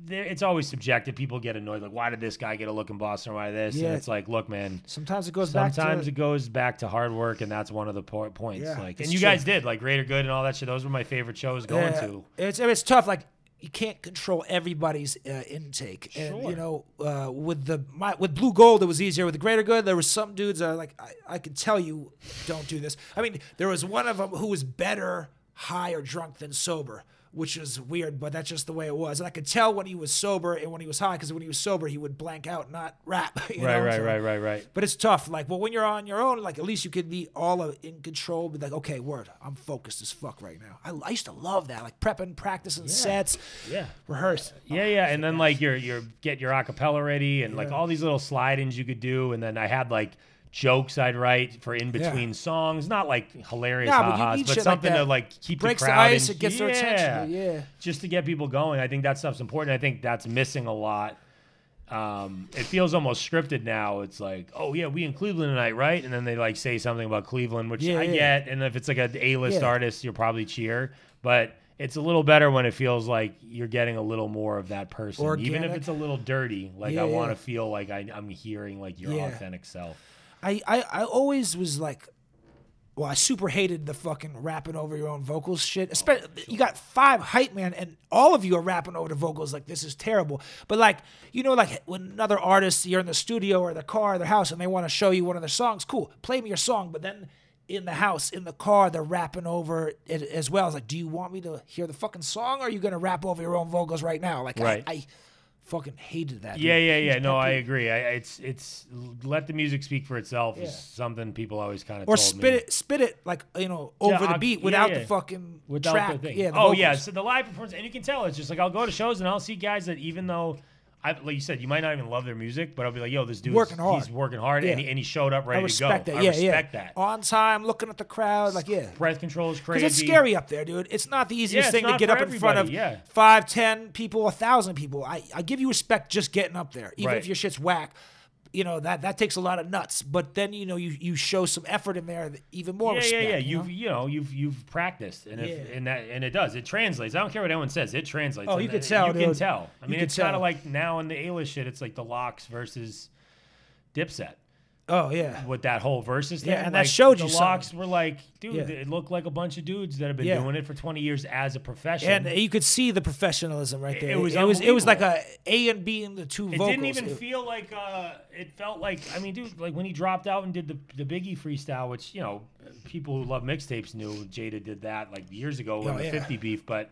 It's always subjective. People get annoyed, like, "Why did this guy get a look in Boston? Why this?" Yeah. And it's like, look, man. Sometimes it goes back Sometimes to it goes back to hard work, and that's one of the po- points. Yeah, like, and you true. guys did like Greater Good and all that shit. Those were my favorite shows going Yeah, to. It's it's tough. Like you can't control everybody's uh, intake, and you know, uh, with the my, with Blue Gold, it was easier. With the Greater Good, there was some dudes that are like I, I can tell you, don't do this. I mean, there was one of them who was better high or drunk than sober. Which is weird, but that's just the way it was. And I could tell when he was sober and when he was high, because when he was sober, he would blank out, not rap. *laughs* Right, know? right, So- right, right, right. But it's tough. Like, well, when you're on your own, like at least you could be all in control. Be like, okay, word, I'm focused as fuck right now. I, I used to love that, like prepping, practicing sets, Yeah. rehearse. Yeah, yeah, and then like you're you're get your acapella ready and like all these little slide-ins you could do, and then I had like jokes I'd write for in between songs, not like hilarious but ha-has, need but shit like something to like keep Breaks the the crowd ice, in- it gets their attention, yeah. just to get people going. I think that stuff's important. I think that's missing a lot. Um, it feels almost scripted now. It's like, oh yeah, we in Cleveland tonight, right? And then they like say something about Cleveland, which Yeah, I yeah. get. And if it's like a A-list Yeah. artist, you'll probably cheer. But it's a little better when it feels like you're getting a little more of that person, even if it's a little dirty. Like Yeah, I want yeah. to feel like I, I'm hearing like your Yeah. authentic self. I, I, I always was like well, I super hated the fucking rapping over your own vocals shit. Especially, you got five hype man, and all of you are rapping over the vocals like this is terrible. But like, you know, like when another artist, you're in the studio or the car or their house, and they want to show you one of their songs, cool, play me your song. But then in the house, in the car, they're rapping over it as well. It's like, do you want me to hear the fucking song, or are you gonna rap over your own vocals right now? Like, Right. I, I fucking hated that. Yeah, yeah, yeah. No, I agree. I, it's it's let the music speak for itself Yeah. is something people always kind of Or told spit me. it, spit it like you know over the I'll- beat yeah, without yeah. the fucking without track. the thing. Yeah. the oh yeah, vocals. so the live performance, and you can tell it's just like I'll go to shows and I'll see guys that even though. I, like you said, you might not even love their music, but I'll be like, "Yo, this dude's Working hard. He's working hard, Yeah. and, he, and he showed up ready I respect to go. that. Yeah, I respect yeah. that. On time, looking at the crowd, like yeah. Breath control is crazy. It's scary up there, dude. It's not the easiest it's thing to get up in front of yeah. five, ten people, a thousand people. I, I give you respect just getting up there, even Right. if your shit's whack. You know that that takes a lot of nuts, but then you know you you show some effort in there, even more yeah, respect. yeah, yeah. you know? You've you know you've you've practiced, and if Yeah. and that and it does. It translates. I don't care what anyone says. It translates. Oh, and you could tell, You can tell. I mean, it's kind of like now in the A-list shit. It's like the LOX versus Dipset. Oh yeah, with that whole versus thing. Yeah, and that like, showed you the something. LOX were like, dude, Yeah. it looked like a bunch of dudes that have been Yeah. doing it for 20 years as a profession. and you could see the professionalism right there. it was it was it was like a. A and B in the two it vocals. didn't even It- feel like uh, it felt like I mean, dude, like when he dropped out and did the the Biggie freestyle, which you know people who love mixtapes knew Jada did that like years ago in Oh, the yeah. 50 beef, but.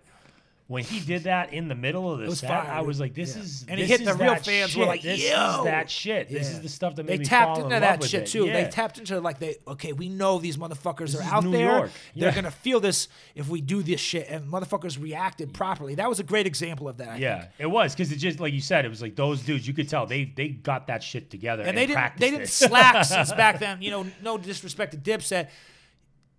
When he did that in the middle of the was set, fire, I was like, "This Yeah. is And he this hit the is real that fans were shit. like, this "Yo!" is that shit. This is the stuff that they made me tapped fall in into love that with shit too. Yeah. They tapped into like they okay, we know these motherfuckers This are out New there. York. They're Yeah. gonna feel this if we do this shit, and motherfuckers reacted properly. That was a great example of that. I Yeah, think. it was because it just like you said, it was like those dudes. You could tell they they got that shit together and, and they didn't they didn't it. slack since *laughs* back then. You know, no disrespect to Dipset,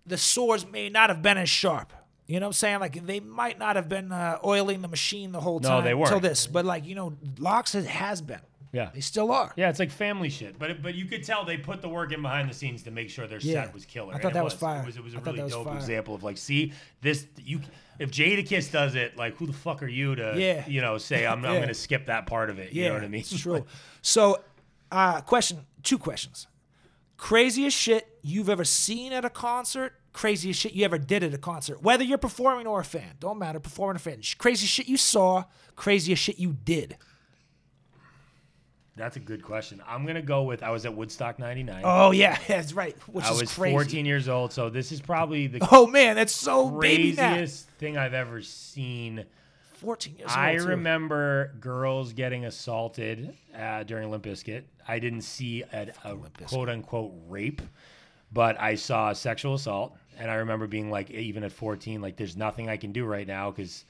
the swords may not have been as sharp. You know what I'm saying? Like they might not have been uh, oiling the machine the whole No, time they until weren't. this, but like you know, LOX has, has been. Yeah. They still are. Yeah, it's like family shit, but it, but you could tell they put the work in behind the scenes to make sure their Yeah. set was killer. I thought and that was fire. It was, it was a I really was dope fire. example of like, see this you. If Jadakiss does it, like who the fuck are you to, Yeah. you know, say I'm, I'm *laughs* gonna skip that part of it. Yeah, You know what I mean? It's *laughs* true. So, uh, question, two questions. Craziest shit you've ever seen at a concert. Craziest shit you ever did at a concert, whether you're performing or a fan, don't matter. Performing or fan. Craziest shit you saw. Craziest shit you did. That's a good question. I'm gonna go with I was at Woodstock '99. Oh yeah, *laughs* that's right. Which I is was crazy. 14 years old, so this is probably the Oh man, that's so craziest thing I've ever seen. 14 years I old. too. remember girls getting assaulted uh, during Limp Bizkit. I didn't see a, a quote unquote rape, but I saw a sexual assault. And I remember being like, even at 14, like, there's nothing I can do right now because,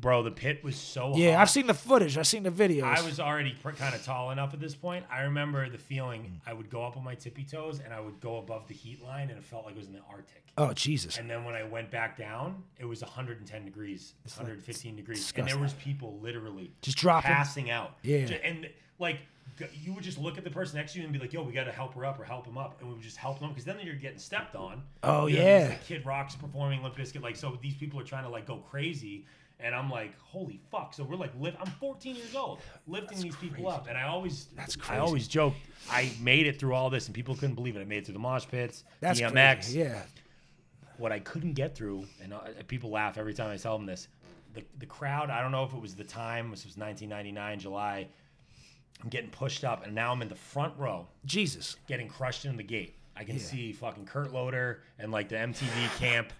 bro, the pit was so Yeah, hot. I've seen the footage. I've seen the videos. I was already pr- kind of tall enough at this point. I remember the feeling I would go up on my tippy toes and I would go above the heat line, and it felt like it was in the Arctic. Oh Jesus. And then when I went back down, it was 110 degrees, 115 degrees, and disgusting. there was people literally Just dropping. passing out. Yeah. Ju- and like g- you would just look at the person next to you and be like, "Yo, we got to help her up or help him up," and we would just help them because then you're getting stepped on. Oh, You know, yeah. like, Kid Rock's performing Limp Bizkit, like so these people are trying to like go crazy. And I'm like, holy fuck! So we're like, lift. I'm 14 years old, lifting these people up, and I always, That's crazy. I always joke, I made it through all this, and people couldn't believe it. I made it through the mosh pits, That's DMX, crazy. Yeah. what I couldn't get through, and uh, people laugh every time I tell them this. The, the crowd, I don't know if it was the time, this was 1999, July. I'm getting pushed up, and now I'm in the front row, Jesus. getting crushed in the gate. I can see fucking Kurt Loder and like the MTV camp,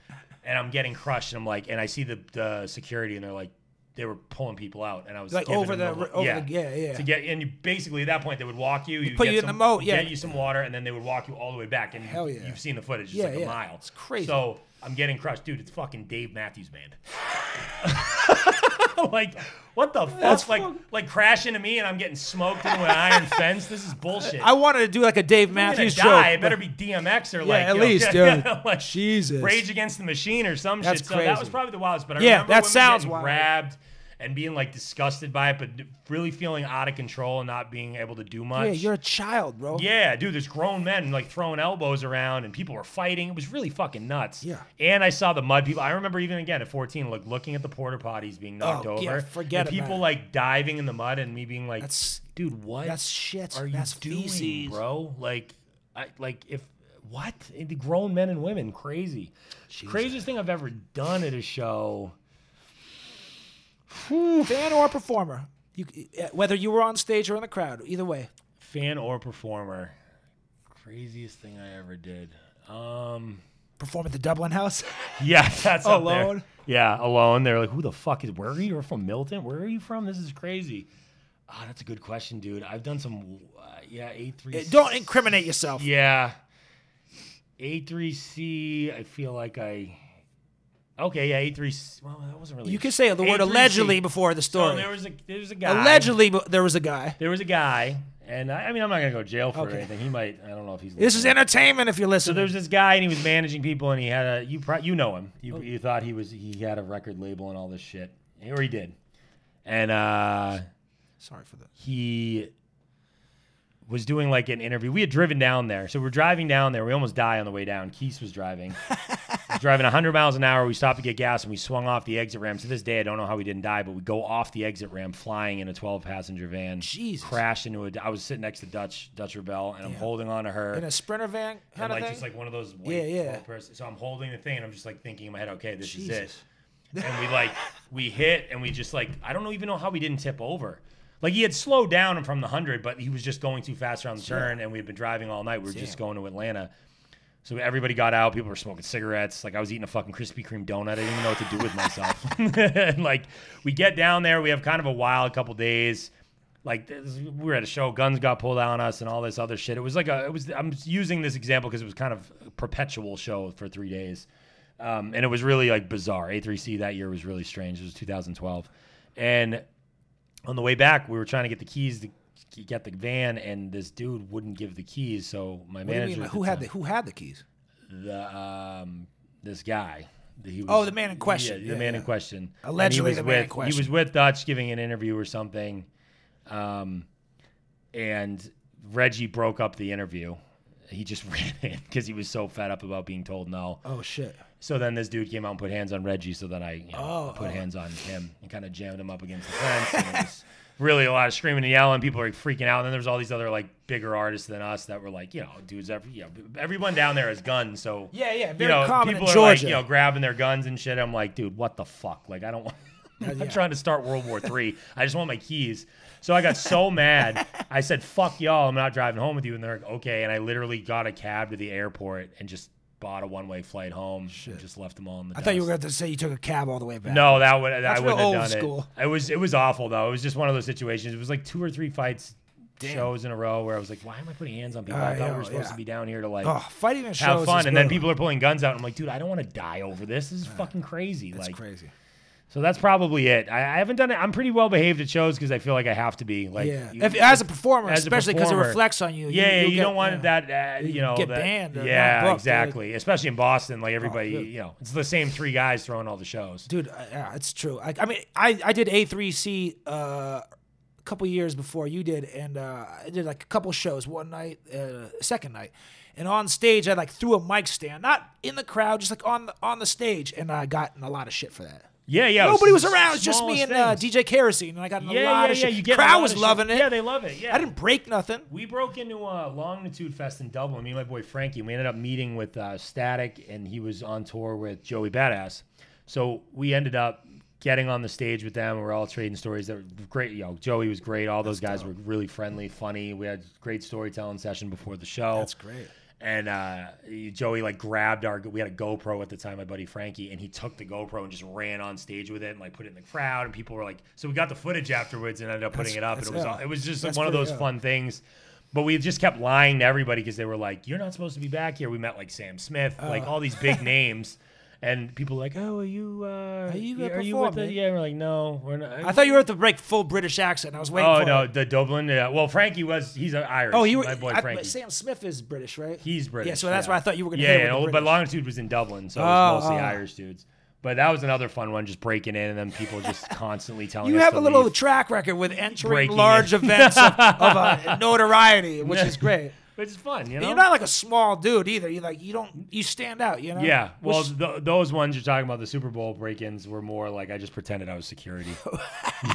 and I'm getting crushed. And I'm like, and I see the, the security, and they're like, they were pulling people out, and I was Like over the- over yeah, the- yeah, yeah. to get and you basically at that point they would walk you, you put get you in some, the moat, yeah. get you some water, and then they would walk you all the way back. And Hell yeah. you've seen the footage, it's Yeah, like a yeah. mile. It's crazy. So I'm getting crushed, dude. It's fucking Dave Matthews Band. *laughs* *laughs* like what the fuck? That's like fuck- like crash into me and I'm getting smoked into an iron *laughs* fence. This is bullshit. I wanted to do like a Dave Matthews die. It better be DMX or Yeah, like at you know, least, *laughs* dude. like Jesus. Rage Against the Machine or some That's shit. So that was probably the wildest. But I Yeah, remember that sounds wild. grabbed and being like disgusted by it, but really feeling out of control and not being able to do much. Yeah, you're a child, bro. Yeah, dude, there's grown men like throwing elbows around and people were fighting. It was really fucking nuts. Yeah. And I saw the mud people. I remember even again at 14, like looking at the porta potties being knocked Oh, over. yeah, forget and people about it. like diving in the mud and me being like, That's dude, what that's shit. are you That's doing, feces. bro? Like, I like if what? The grown men and women, crazy. Craziest thing I've ever done at a show. Fan or performer, you, uh, whether you were on stage or in the crowd, either way. Fan or performer. Craziest thing I ever did. Um, Perform at the Dublin House. *laughs* yeah, that's. Alone? Yeah, alone. They're like, who the fuck is? Where are you? You're from Milton. Where are you from? This is crazy. Ah, that's a good question, dude. I've done some. Uh, yeah, eight three. Uh, Don't incriminate yourself. Yeah. A3C, I feel like I. Okay, yeah, A3C. Well, that wasn't really. You can say the word allegedly before the So story. there was a there was a guy. allegedly, there was a guy. there was a guy, and I, I mean, I'm not gonna go to jail for Okay. anything. He might. I don't know if he's. This is entertainment if you're So listening. there's this guy, and he was managing people, and he had a you pro, you know him. Oh. You, you thought he was he had a record label and all this shit, or he did, and uh, Sorry for that. he was doing like an interview. We had driven down there, so we're driving down there. We almost die on the way down. Keith was driving. *laughs* Driving 100 miles an hour. We stopped to get gas, and we swung off the exit ramp. To this day, I don't know how we didn't die, but we go off the exit ramp flying in a 12 passenger van. Jesus. Crashed into a. I was sitting next to Dutch Dutch Rebel, and I'm holding on to her In a sprinter van and kind of like thing. just like one of those Yeah, yeah. 12 person. So I'm holding the thing and I'm just like thinking in my head, okay, this Jesus. is it. And we like we hit and we just like I don't know even know how we didn't tip over. Like he had slowed down from the hundred, but he was just going too fast around the turn, and we had been driving all night. We were just going to Atlanta. So everybody got out. People were smoking cigarettes. Like I was eating a fucking Krispy Kreme donut. I didn't even know what to do with myself. and *laughs* *laughs* like we get down there, we have kind of a wild couple days. Like this, we were at a show, guns got pulled on us, and all this other shit. It was like a. It was. I'm using this example because it was kind of a perpetual show for three days, um, and it was really like bizarre. A3C that year was really strange. It was 2012, and on the way back, we were trying to get the keys to get the van, and this dude wouldn't give the keys. So my what do you manager, mean? Who the had time- the Who had the keys? the um this guy. He was, Oh, the man in question. Yeah, Yeah, the man yeah. in question. And Allegedly he was the man in with, question. He was with Dutch giving an interview or something, um, and Reggie broke up the interview. He just *laughs* ran in because he was so fed up about being told no. Oh shit. So then this dude came out and put hands on Reggie. So then I you know, Oh, put oh. hands on him and kind of jammed him up against the fence. *laughs* and it was really a lot of screaming and yelling. People were like, freaking out. And then there was all these other like bigger artists than us that were like, you know, dudes. Every, you know, everyone down there has guns. So Yeah, yeah, you very know, common in people are like, you know, grabbing their guns and shit. I'm like, dude, what the fuck? Like, I don't *laughs* want. I'm yeah. trying to start World War Three. I just want my keys. So I got so mad. I said, "Fuck y'all! I'm not driving home with you." And they're like, "Okay." And I literally got a cab to the airport and just bought a one way flight home. And just left them all in the. I thought you were going to say you took a cab all the way back. No, that would I That's wouldn't real have done school. it. It was it was awful though. It was just one of those situations. It was like two or three fights Damn. shows in a row where I was like, "Why am I putting hands on people? Uh, I thought we were supposed yeah. to be down here to like." Oh, fighting have fun, and then people are pulling guns out. I'm like, dude, I don't want to die over this. This is fucking crazy. That's like, crazy. So that's probably it. I, I haven't done it. I'm pretty well behaved at shows because I feel like I have to be. Like, yeah. you- If, as a performer, as especially because it reflects on you. yeah, you, you, get- don't want yeah. that. Uh, you know, get that- banned Yeah, booked, exactly. Especially in Boston, like everybody, good. you know, it's the same three guys throwing all the shows. Dude, uh, yeah, it's true. I, I mean, I, I did A3C uh, a couple years before you did, and uh, I did like a couple shows one night, uh, second night. And on stage, I like threw a mic stand, not in the crowd, just like on the on the stage, and I got in a lot of shit for that. Yeah, yeah. it was Nobody was the around, it's just me and uh. DJ Kerosene, and I got in a Yeah, lot yeah, of yeah. shit. You get crowd was loving it. Yeah, they love it. Yeah, I didn't break nothing. We broke into a Longitude Fest in Dublin. Me and my boy Frankie. We ended up meeting with uh, Statik, and he was on tour with Joey Badass. So we ended up getting on the stage with them. and We're all trading stories that were great. You know, Joey was great. All those guys were really friendly, funny. We had great storytelling session before the show. That's great. And uh, Joey like grabbed our. We had a GoPro at the time, my buddy Frankie, and he took the GoPro and just ran on stage with it and like put it in the crowd. And people were like, so we got the footage afterwards and ended up putting That's- it up. And it was all, it was just That's one of those ill. fun things. But we just kept lying to everybody because they were like, "You're not supposed to be back here." We met like Sam Smith, Uh. like all these big *laughs* names, and people like, "Oh, are you? Uh, Are you are you with the?" Yeah, we're like, "No, we're not." I thought you were at the break full British accent. I was waiting Oh for no, it. the Dublin. Yeah. Well, Frankie was. He's an Irish. Oh, were. my boy I- Frankie. but Sam Smith is British, right? He's British. Yeah, so that's yeah. why I thought you were going to Yeah, yeah but Longitude was in Dublin, so it Oh, was mostly oh. Irish dudes. But that was another fun one, just breaking in and then people just *laughs* constantly telling You have a little leave. track record with entering Breaking large events of, of uh, *laughs* notoriety, which is *laughs* great. Which is fun, You know, you're not like a small dude either. You like you don't you stand out. You know. yeah, well, Which- th- those ones you're talking about, the Super Bowl break-ins, were more like I just pretended I was security. *laughs*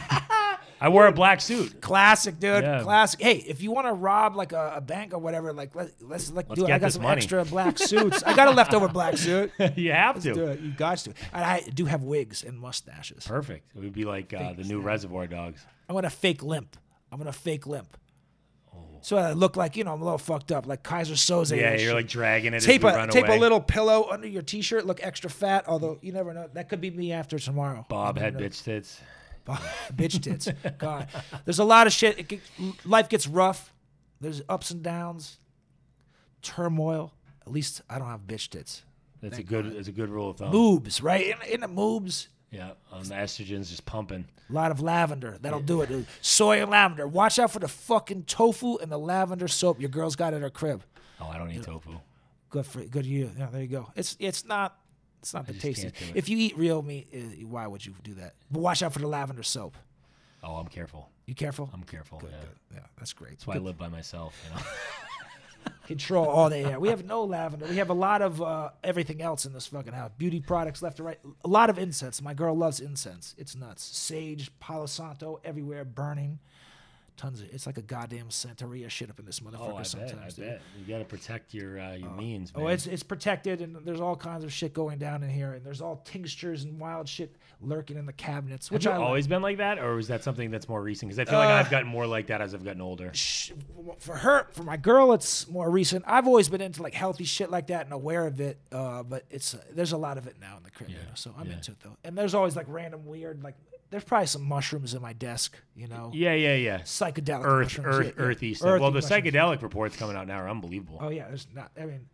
I wore a black suit. Classic, dude. Yeah. Classic. Hey, if you want to rob like a, a bank or whatever, like let, let's like Let's do it. I got some money. extra black suits. I got a leftover black suit. *laughs* you have to. Do it. You got to. And I do have wigs and mustaches. Perfect. It would be like uh, the new Reservoir Dogs. I'm gonna fake limp. I'm gonna fake limp. So I look like you know I'm a little fucked up, like Keyser Söze. Yeah, you're shit. like dragging it. tape a tape away. a little pillow under your t-shirt. Look extra fat. Although you never know, that could be me after tomorrow. Bob had know. bitch tits. bitch tits. *laughs* God, there's a lot of shit. It get, life gets rough. There's ups and downs, turmoil. At least I don't have bitch tits. That's a good. It's a good rule of thumb. Moobs, right? In, in the moobs, Yeah, um, the estrogen's just pumping. a lot of lavender. That'll do it. Soy and lavender. Watch out for the fucking tofu and the lavender soap your girl's got at her crib. Oh, I don't eat tofu. Good for good you. Yeah, there you go. It's it's not it's not the tasty. If you eat real meat, uh, why would you do that? But watch out for the lavender soap. Oh, I'm careful. You careful? I'm careful. yeah. Yeah, that's great. That's why I live by myself. You know? *laughs* Control all the air. We have no lavender. We have a lot of uh, everything else in this fucking house. Beauty products left to right. A lot of incense. My girl loves incense. It's nuts. Sage, Palo Santo, everywhere burning. Tons of. It's like a goddamn Santeria shit up in this motherfucker oh, I bet. I sometimes. dude. bet. You got to protect your uh, your means, man. Oh, it's it's protected, and there's all kinds of shit going down in here, and there's all tinctures and wild shit lurking in the cabinets, which Have I you like. always been like that, or is that something that's more recent? Because I feel like Uh, I've gotten more like that as I've gotten older. Sh- for her for my girl it's more recent i've always been into like healthy shit like that and aware of it uh, but it's uh, there's a lot of it now in the crib you know, so i'm yeah. into it though and there's always like random weird like there's probably some mushrooms in my desk you know Yeah, yeah, yeah. psychedelic Earth, mushrooms, earth, yeah, yeah. earthy stuff. well, the mushrooms. psychedelic reports coming out now are unbelievable. oh yeah there's not i mean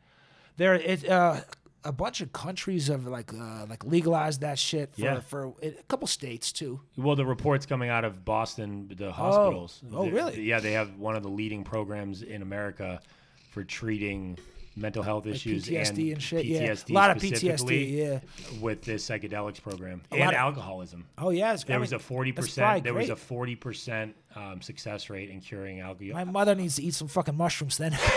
there it uh a bunch of countries have like uh, like legalized that shit for, Yeah. for a couple states too. Well, the reports coming out of Boston, the hospitals. Oh, the- really? Yeah, they have one of the leading programs in America for treating mental health issues PTSD and, shit. Yeah, PTSD a lot of PTSD. Yeah. with this psychedelics program lot and of- alcoholism. Oh yeah, it's, There I was mean, a forty percent. There was a forty percent um, success rate in curing alcohol. My mother needs to eat some fucking mushrooms then. *laughs*